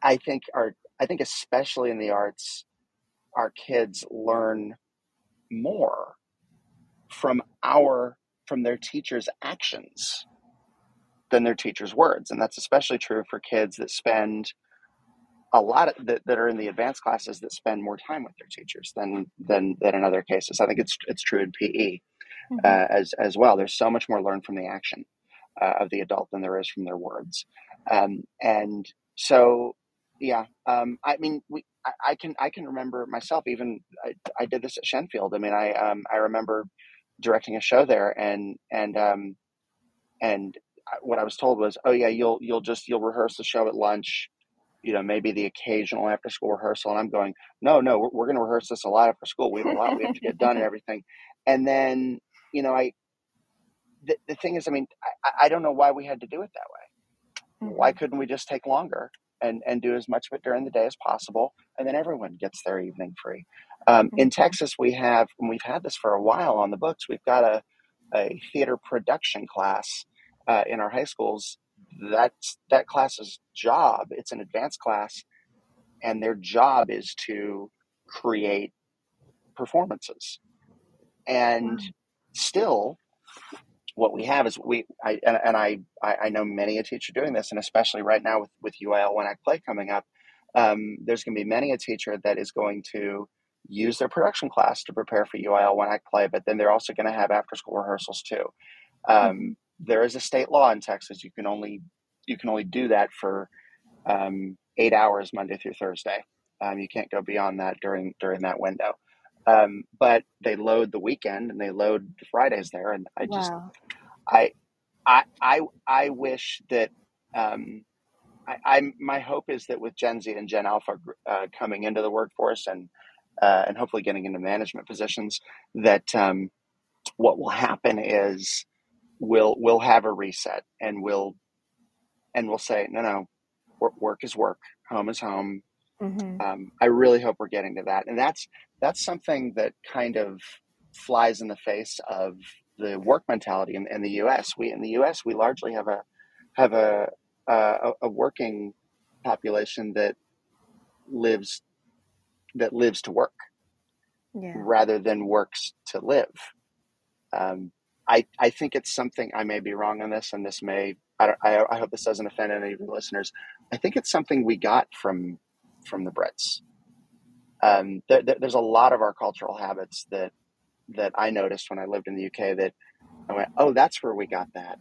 I think our, I think especially in the arts, our kids learn more from our from their teachers' actions than their teachers' words, and that's especially true for kids that spend a lot of that, that are in the advanced classes that spend more time with their teachers than than than in other cases. I think it's it's true in PE Mhm. uh, as as well. There's so much more learned from the action uh, of the adult than there is from their words, um, and so yeah. Um, I mean, we I, I can I can remember myself. Even I, I did this at Shenfield. I mean, I um, I remember directing a show there, and and um, and what I was told was, oh yeah, you'll you'll just you'll rehearse the show at lunch. You know, maybe the occasional after school rehearsal. And I'm going, no, no, we're, we're going to rehearse this a lot after school. We have a lot we have to get done and everything. And then, you know, I, the, the thing is, I mean, I, I don't know why we had to do it that way. Mhm. Why couldn't we just take longer and, and do as much of it during the day as possible? And then everyone gets their evening free. Um, in Mhm. Texas, we have, and we've had this for a while on the books, we've got a, a theater production class uh, in our high schools. That's that class's job. It's an advanced class, and their job is to create performances. And still, what we have is we I and, and I, I know many a teacher doing this, and especially right now with with UIL One Act Play coming up, um, there's going to be many a teacher that is going to use their production class to prepare for UIL one act play, but then they're also going to have after school rehearsals too. Um. There is a state law in Texas. You can only you can only do that for um, eight hours Monday through Thursday. Um, you can't go beyond that during during that window. Um, but they load the weekend and they load the Fridays there, and I just wow. I I I I wish that um, I, I my hope is that with Gen Z and Gen Alpha uh, coming into the workforce and uh, and hopefully getting into management positions, that um, what will happen is we'll we'll have a reset and we'll and we'll say no no work, work is work. Home is home. Mm-hmm. um, i really hope we're getting to that. And that's that's something that kind of flies in the face of the work mentality in, in the us we in the us we largely have a have a a, a working population that lives that lives to work yeah. rather than works to live. Um, I, I think it's something I may be wrong on this, and this may I, I, I hope this doesn't offend any of the listeners. I think it's something we got from from the Brits. Um, there, there's a lot of our cultural habits that that I noticed when I lived in the UK that I went, oh, that's where we got that.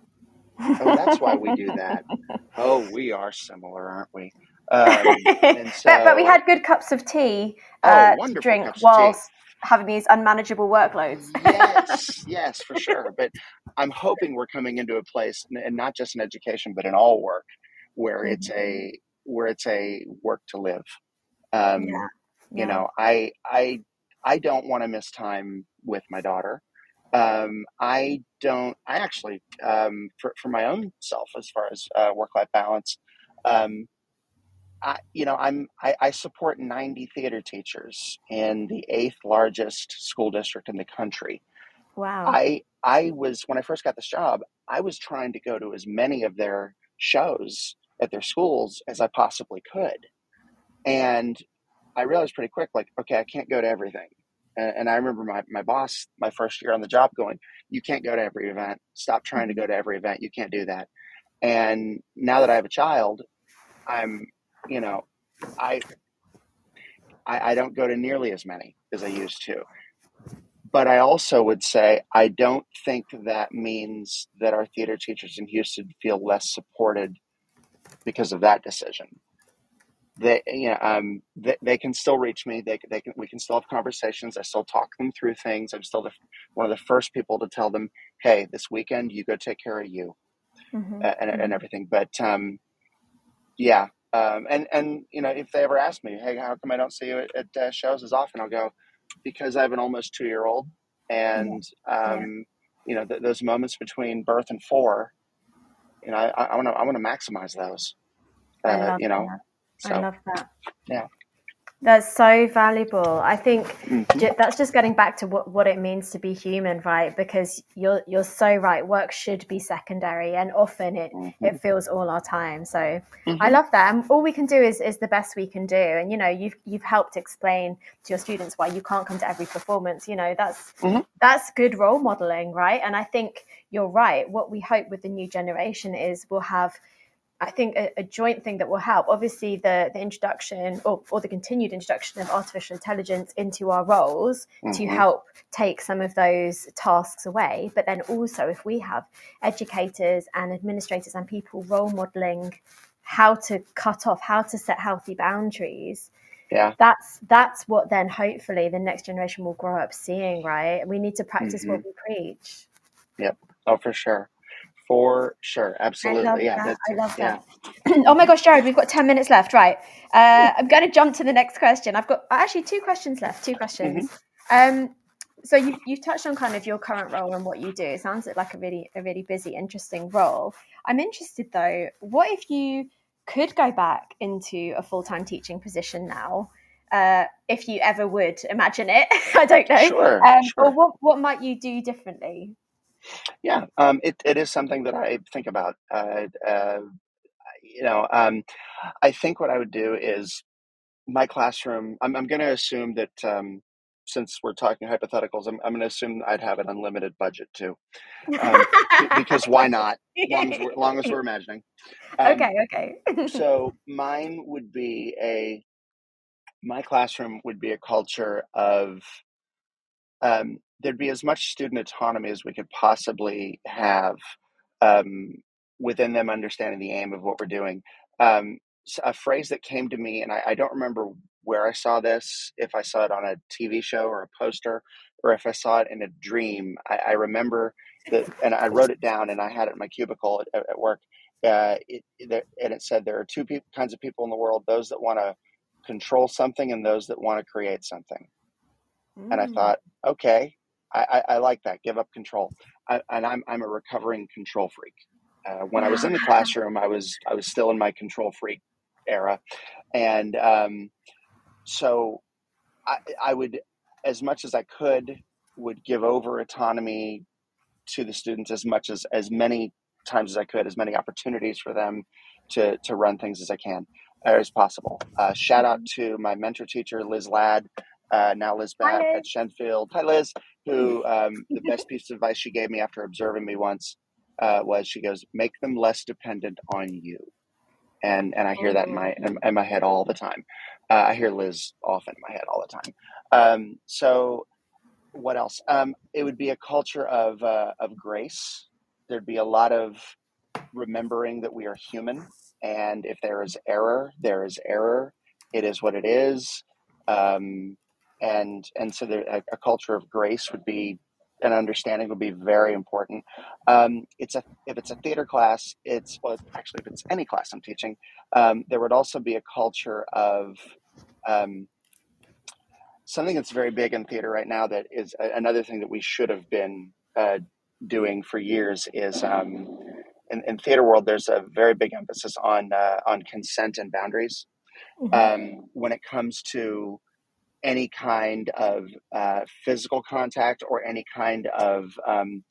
Oh, that's why we do that. Oh, we are similar, aren't we? Um, so, but, but, we had good cups of tea uh, oh, to drink whilst having these unmanageable workloads. yes, yes, for sure. But I'm hoping we're coming into a place, and not just in education, but in all work, where mm-hmm. it's a where it's a work to live. Um, yeah. Yeah. You know, I I I don't want to miss time with my daughter. Um, I don't. I actually, um, for for my own self, as far as uh, work life balance, um, I, you know, I'm I, I, support 90 theater teachers in the eighth largest school district in the country. Wow. I I was when I first got this job, I was trying to go to as many of their shows at their schools as I possibly could, and I realized pretty quick, like, okay, I can't go to everything. And, and I remember my my boss, my first year on the job, going, "You can't go to every event. Stop trying to mm-hmm. go to every event. You can't do that." And now that I have a child, I'm you know, I, I, I don't go to nearly as many as I used to. But I also would say I don't think that means that our theater teachers in Houston feel less supported because of that decision. They, you know, um, they, they can still reach me. They, they can, we can still have conversations. I still talk them through things. I'm still the, one of the first people to tell them, "Hey, this weekend you go take care of you," mm-hmm. and, and mm-hmm. everything. But um, yeah, um, and and you know, if they ever ask me, hey, how come I don't see you at, at uh, shows as often? I'll go because I have an almost two year old, and yeah. Um, you know, th- those moments between birth and four, you know, I want to I want to maximize those. Uh, you know, that. So, I love that. Yeah. That's so valuable. I think mm-hmm. that's just getting back to what, what it means to be human, right? Because you're you're so right. Work should be secondary, and often it mm-hmm. it fills all our time. So mm-hmm. I love that. And all we can do is is the best we can do. And you know, you've you've helped explain to your students why you can't come to every performance. You know, that's mm-hmm. that's good role modeling, right? And I think you're right. What we hope with the new generation is we'll have I think a, a, joint thing that will help. Obviously, the the introduction or, or the continued introduction of artificial intelligence into our roles mm-hmm. to help take some of those tasks away. But then also, if we have educators and administrators and people role modeling how to cut off, how to set healthy boundaries. Yeah. That's that's what then hopefully the next generation will grow up seeing, right? We need to practice mm-hmm. what we preach. Yep. Oh, for sure. For sure, absolutely. I yeah, that. I love that. oh my gosh, Jared, we've got ten minutes left. Right, uh, I'm going to jump to the next question. I've got actually two questions left. Two questions. Mm-hmm. Um, so you you've touched on kind of your current role and what you do. It sounds like a really a really busy, interesting role. I'm interested though. What if you could go back into a full time teaching position now? Uh, if you ever would imagine it, I don't know. Sure, um, sure. Or what what might you do differently? Yeah, um, it, it is something that I think about. Uh, uh, you know, um, I think what I would do is my classroom. I'm, I'm going to assume that um, since we're talking hypotheticals, I'm, I'm going to assume I'd have an unlimited budget too, um, because why not? Long as we're, long as we're imagining. Um, okay, okay. so mine would be a my classroom would be a culture of um, there'd be as much student autonomy as we could possibly have um, within them understanding the aim of what we're doing. Um, a phrase that came to me, and I, I, don't remember where I saw this, if I saw it on a TV show or a poster, or if I saw it in a dream. I, I remember that, and I wrote it down, and I had it in my cubicle at, at work. Uh, it, it, and it said there are two pe- kinds of people in the world: those that want to control something, and those that want to create something. Mm. And I mm. thought, okay, I, I, I, like that. Give up control. I, and I'm I'm a recovering control freak. Uh, when I was in the classroom, I was I was still in my control freak era, and um, so I, I would, as much as I could, would give over autonomy to the students as much as as many times as I could, as many opportunities for them to to run things as I can as possible. Uh, shout out to my mentor teacher Liz Ladd, uh, now Liz Batt at Shenfield. Hi Liz, who um, the best piece of advice she gave me after observing me once uh, was she goes, make them less dependent on you. And and I hear that in my in, in my head all the time. Uh, I hear Liz often in my head all the time. Um, so what else? Um, it would be a culture of uh, of grace. There'd be a lot of remembering that we are human, and if there is error, there is error. It is what it is. Um, and and so there, a, a, culture of grace would be an understanding would be very important. Um, it's a if it's a theater class, it's well actually if it's any class I'm teaching, um, there would also be a culture of um, something that's very big in theater right now. That is a, another thing that we should have been uh, doing for years is. Um, in, in, theater world, there's a very big emphasis on uh, on consent and boundaries mm-hmm. Um, when it comes to any kind of uh, physical contact or any kind of um,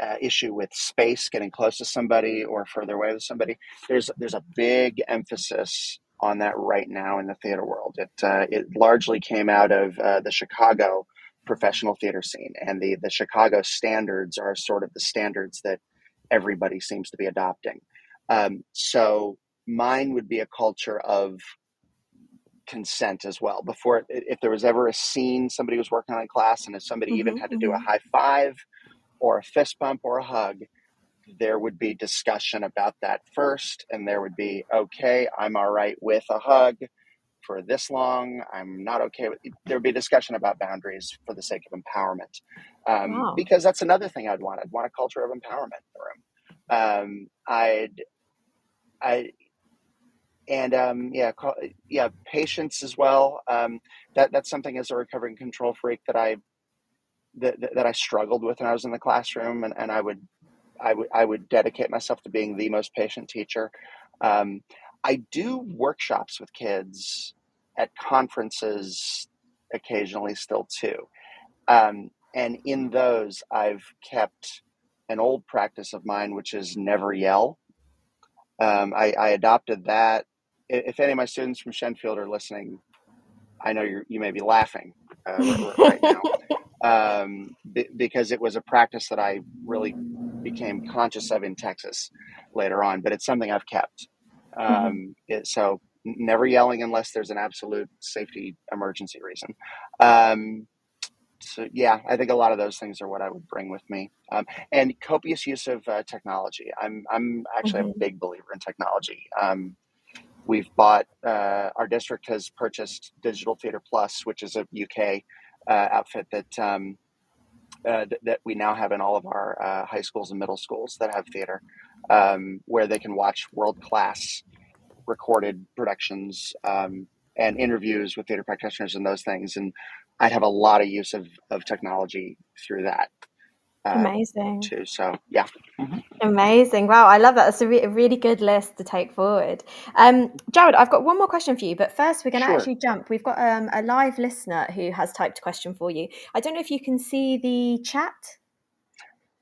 uh, issue with space, getting close to somebody or further away with somebody. There's there's a big emphasis on that right now in the theater world. It uh, it largely came out of uh, the Chicago professional theater scene, and the the Chicago standards are sort of the standards that everybody seems to be adopting. Um, so mine would be a culture of consent as well before if there was ever a scene somebody was working on in class and if somebody mm-hmm, even had to do a mm-hmm. high five or a fist bump or a hug there would be discussion about that first and there would be okay i'm all right with a hug for this long i'm not okay with there would be discussion about boundaries for the sake of empowerment um, wow. because that's another thing i'd want i'd want a culture of empowerment in the room um, i'd i and um, yeah, yeah, patience as well. Um, that that's something as a recovering control freak that I that, that I struggled with when I was in the classroom, and, and I would I would I would dedicate myself to being the most patient teacher. Um, I do workshops with kids at conferences occasionally still too, um, and in those I've kept an old practice of mine, which is never yell. Um, I, I, adopted that if any of my students from Shenfield are listening, I know you you may be laughing uh, right now um, b- because it was a practice that I really became conscious of in Texas later on. But it's something I've kept. Mm-hmm. Um, mm-hmm. it, so never yelling unless there's an absolute safety emergency reason. Um, so yeah, I think a lot of those things are what I would bring with me, um, and copious use of uh, technology. I'm I'm actually mm-hmm. a big believer in technology. Um, We've bought, uh, our district has purchased Digital Theatre Plus, which is a UK uh, outfit that um, uh, th- that we now have in all of our uh, high schools and middle schools that have theater, um, where they can watch world class recorded productions um, and interviews with theater practitioners and those things. And I'd have a lot of use of, of technology through that. Uh, Amazing. Too. So yeah. Mm-hmm. Amazing. Wow, I love that. That's a, re- a, really good list to take forward. Um, Jared, I've got one more question for you, but first we're going to sure. actually jump. We've got um, a live listener who has typed a question for you. I don't know if you can see the chat.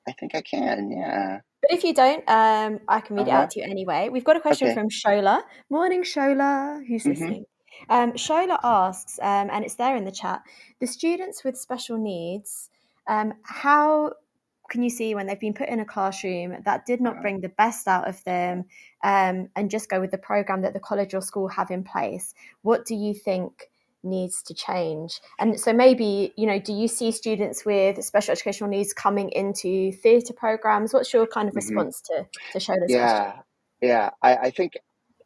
I think I can. Yeah. But if you don't, um, I can read uh-huh. it out to you anyway. We've got a question okay. from Shola. Morning, Shola. Who's mm-hmm. listening? Um, Shola asks, um, and it's there in the chat. The students with special needs, um, how can you see when they've been put in a classroom that did not bring the best out of them um, and just go with the program that the college or school have in place? What do you think needs to change? And so maybe, you know, do you see students with special educational needs coming into theatre programs? What's your kind of hmm response to, to Shola's Yeah, question? yeah. I, I think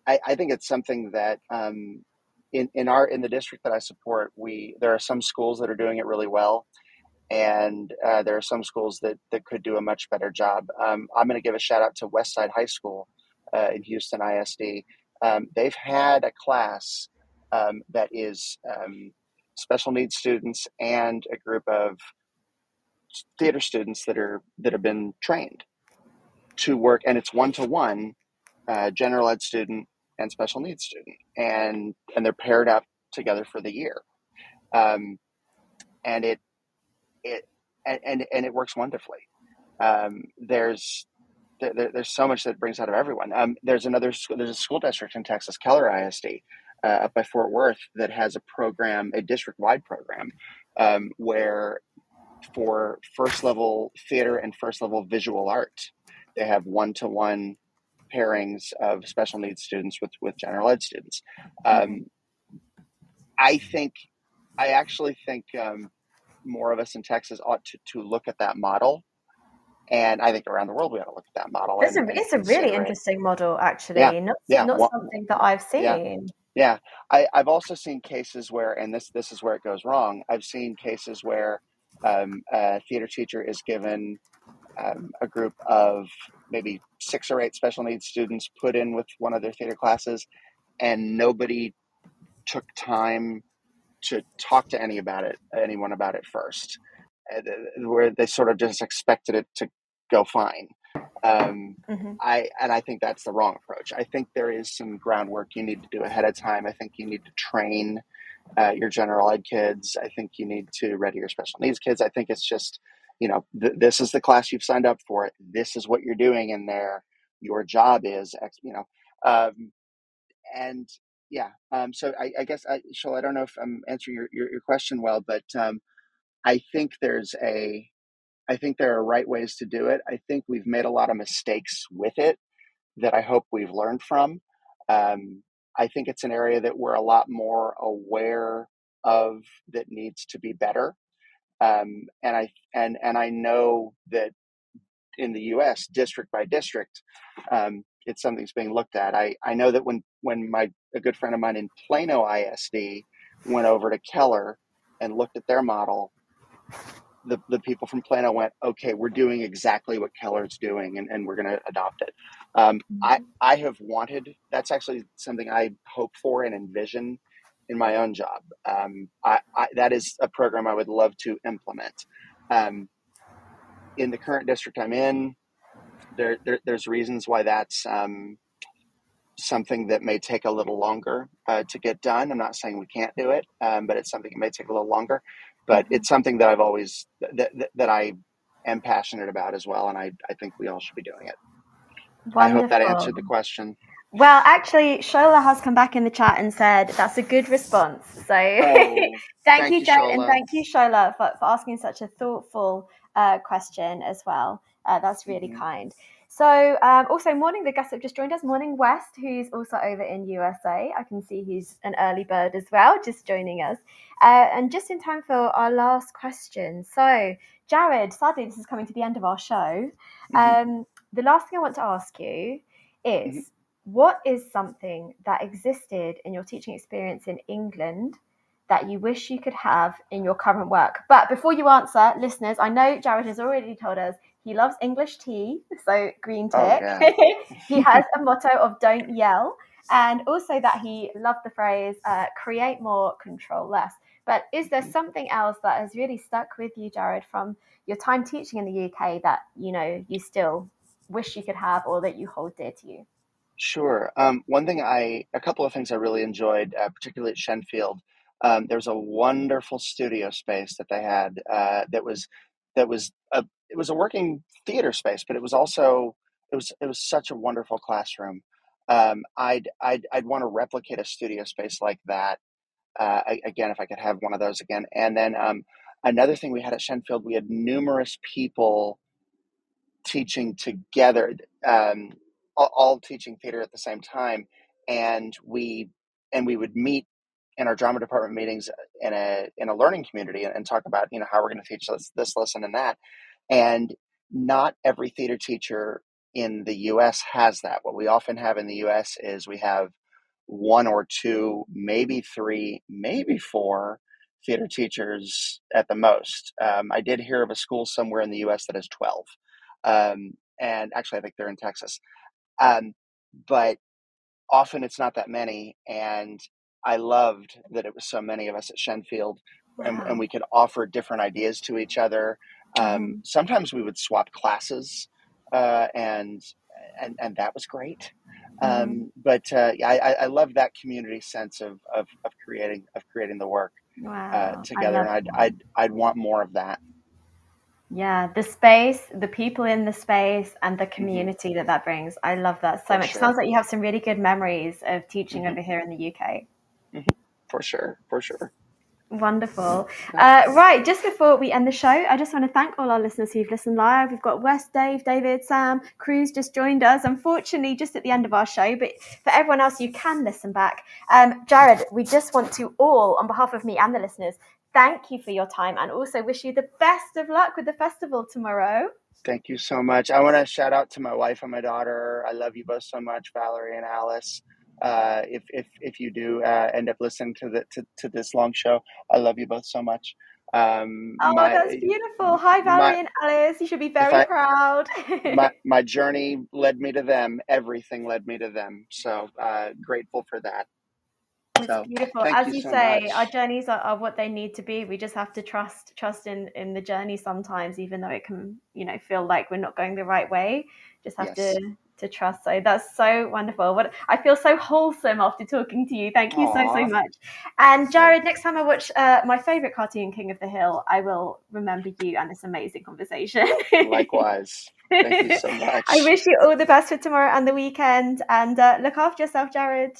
I, I think it's something that um, in in our in the district that I support, we there are some schools that are doing it really well, and uh, there are some schools that that could do a much better job. Um, I'm going to give a shout out to Westside High School uh, in Houston ISD. Um, they've had a class um, that is um, special needs students and a group of theater students that are that have been trained to work, and it's one to one general ed student and special needs student, and and they're paired up together for the year, um, and it it and, and and it works wonderfully. Um, there's there, there's so much that brings out of everyone. Um, there's another there's a school district in Texas, Keller ISD, uh, up by Fort Worth, that has a program, a district wide program, um, where for first level theater and first level visual art, they have one to one pairings of special needs students with with general ed students. Um, I think, I actually think um, more of us in Texas ought to to look at that model, and I think around the world we ought to look at that model. It's a, And, and it's a really interesting model, actually, Yeah, not yeah, not well, something that I've yeah. seen. Yeah, I, I've also seen cases where, and this this is where it goes wrong. I've seen cases where um, a theater teacher is given um, a group of maybe six or eight special needs students put in with one of their theater classes, and nobody took time to talk to any about it, anyone about it first, uh, where they sort of just expected it to go fine. Um, hmm I and I think that's the wrong approach. I think there is some groundwork you need to do ahead of time. I think you need to train uh, your general ed kids. I think you need to ready your special needs kids. I think it's just, you know, th- this is the class you've signed up for. This is what you're doing in there. Your job is, you know, um, and yeah. Um, so I, I guess, I, Shola, I don't know if I'm answering your, your, your question well, but um, I think there's a, I think there are right ways to do it. I think we've made a lot of mistakes with it that I hope we've learned from. Um, I think it's an area that we're a lot more aware of that needs to be better. Um, and I and and I know that in the U.S., district by district, um, it's something that's being looked at. I, I know that when when my a good friend of mine in Plano ISD went over to Keller and looked at their model, the, the people from Plano went, okay, we're doing exactly what Keller's doing and, and we're going to adopt it. Um, I, I have wanted, that's actually something I hope for and envision in my own job. Um, I, I, that is a program I would love to implement. Um, in the current district I'm in, there, there there's reasons why that's um, something that may take a little longer uh, to get done. I'm not saying we can't do it, um, but it's something that may take a little longer. But it's something that I've always that, that, that I am passionate about as well, and I, I think we all should be doing it. I hope that answered the question. Well, actually, Shola has come back in the chat and said that's a good response. So Oh, thank thank you, Jared, and thank you, Shola, for, for asking such a thoughtful uh, question as well. Uh, that's really hmm kind. So, um, also, morning, the guests have just joined us. Morning, West, who's also over in USA. I can see he's an early bird as well, just joining us. Uh, and just in time for our last question. So, Jared, sadly, this is coming to the end of our show. hmm Um, the last thing I want to ask you is what is something that existed in your teaching experience in England that you wish you could have in your current work? But before you answer, listeners, I know Jared has already told us he loves English tea, so green Oh yeah. he has a motto of don't yell, and also that he loved the phrase uh, create more, control less. But is there Mhm. something else that has really stuck with you, Jared, from your time teaching in the UK that you know you still wish you could have or that you hold dear to you? Sure. Um, one thing I, a couple of things I really enjoyed, uh, particularly at Shenfield, um, there was a wonderful studio space that they had uh, that was that was a it was a working theater space, but it was also it was it was such a wonderful classroom. Um, I'd I'd I'd want to replicate a studio space like that uh, again if I could have one of those again. And then um, another thing we had at Shenfield, we had numerous people teaching together, um, all, all teaching theater at the same time, and we and we would meet in our drama department meetings in a in a learning community and, and talk about you know how we're going to teach this this lesson and that and not every theater teacher in the US has that. What we often have in the US is we have one or two maybe three maybe four theater teachers at the most. Um, i did hear of a school somewhere in the us that has 12 um, and actually i think they're in texas. Um, but often it's not that many and I loved that it was so many of us at Shenfield and, and we could offer different ideas to each other. Um, mm-hmm. Sometimes we would swap classes uh, and, and, and that was great. Mm-hmm. Um, but uh, I, I love that community sense of, of, of creating of creating the work uh, wow. uh, together, and I'd, I'd I'd want more of that. Yeah, the space, the people in the space, and the mm-hmm. community mm-hmm. that that brings. I love that so For much. Sure. Sounds like you have some really good memories of teaching mm-hmm. over here in the UK. Mm-hmm. For sure, for sure. Wonderful. Uh, right, just before we end the show, I just want to thank all our listeners who've listened live. We've got Wes, Dave, David, Sam, Cruz just joined us. Unfortunately, just at the end of our show, but for everyone else, you can listen back. Um, Jared, we just want to all, on behalf of me and the listeners, thank you for your time and also wish you the best of luck with the festival tomorrow. Thank you so much. I want to shout out to my wife and my daughter. I love you both so much, Valerie and Alice uh, if if if you do uh, end up listening to the to, to this long show. I love you both so much. Um, oh, my, that's beautiful. Hi, Valerie my, and Alice. You should be very I, proud. my my journey led me to them. Everything led me to them. So uh, grateful for that. It's so, beautiful. As you, you so say, much. our journeys are, are, what they need to be. We just have to trust trust in in the journey sometimes, even though it can you know feel like we're not going the right way. Just have yes. to to trust. So that's so wonderful. What I feel so wholesome after talking to you. Thank you Aww. so so much. And Jared, next time I watch uh, my favorite cartoon, King of the Hill, I will remember you and this amazing conversation. Likewise. Thank you so much. I wish you all the best for tomorrow and the weekend. And uh, look after yourself, Jared.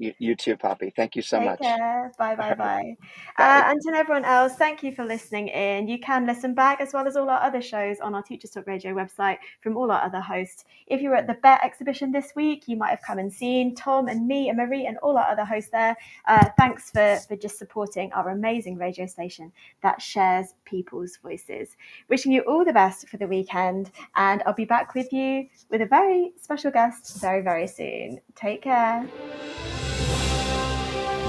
You, you too, Poppy. Thank you so Take much. Care. Bye, bye, bye. uh, and to everyone else, thank you for listening in. You can listen back as well as all our other shows on our Teachers Talk Radio website from all our other hosts. If you were at the Bett exhibition this week, you might have come and seen Tom and me and Marie and all our other hosts there. Uh, thanks for, for just supporting our amazing radio station that shares people's voices. Wishing you all the best for the weekend, and I'll be back with you with a very special guest very, very soon. Take care.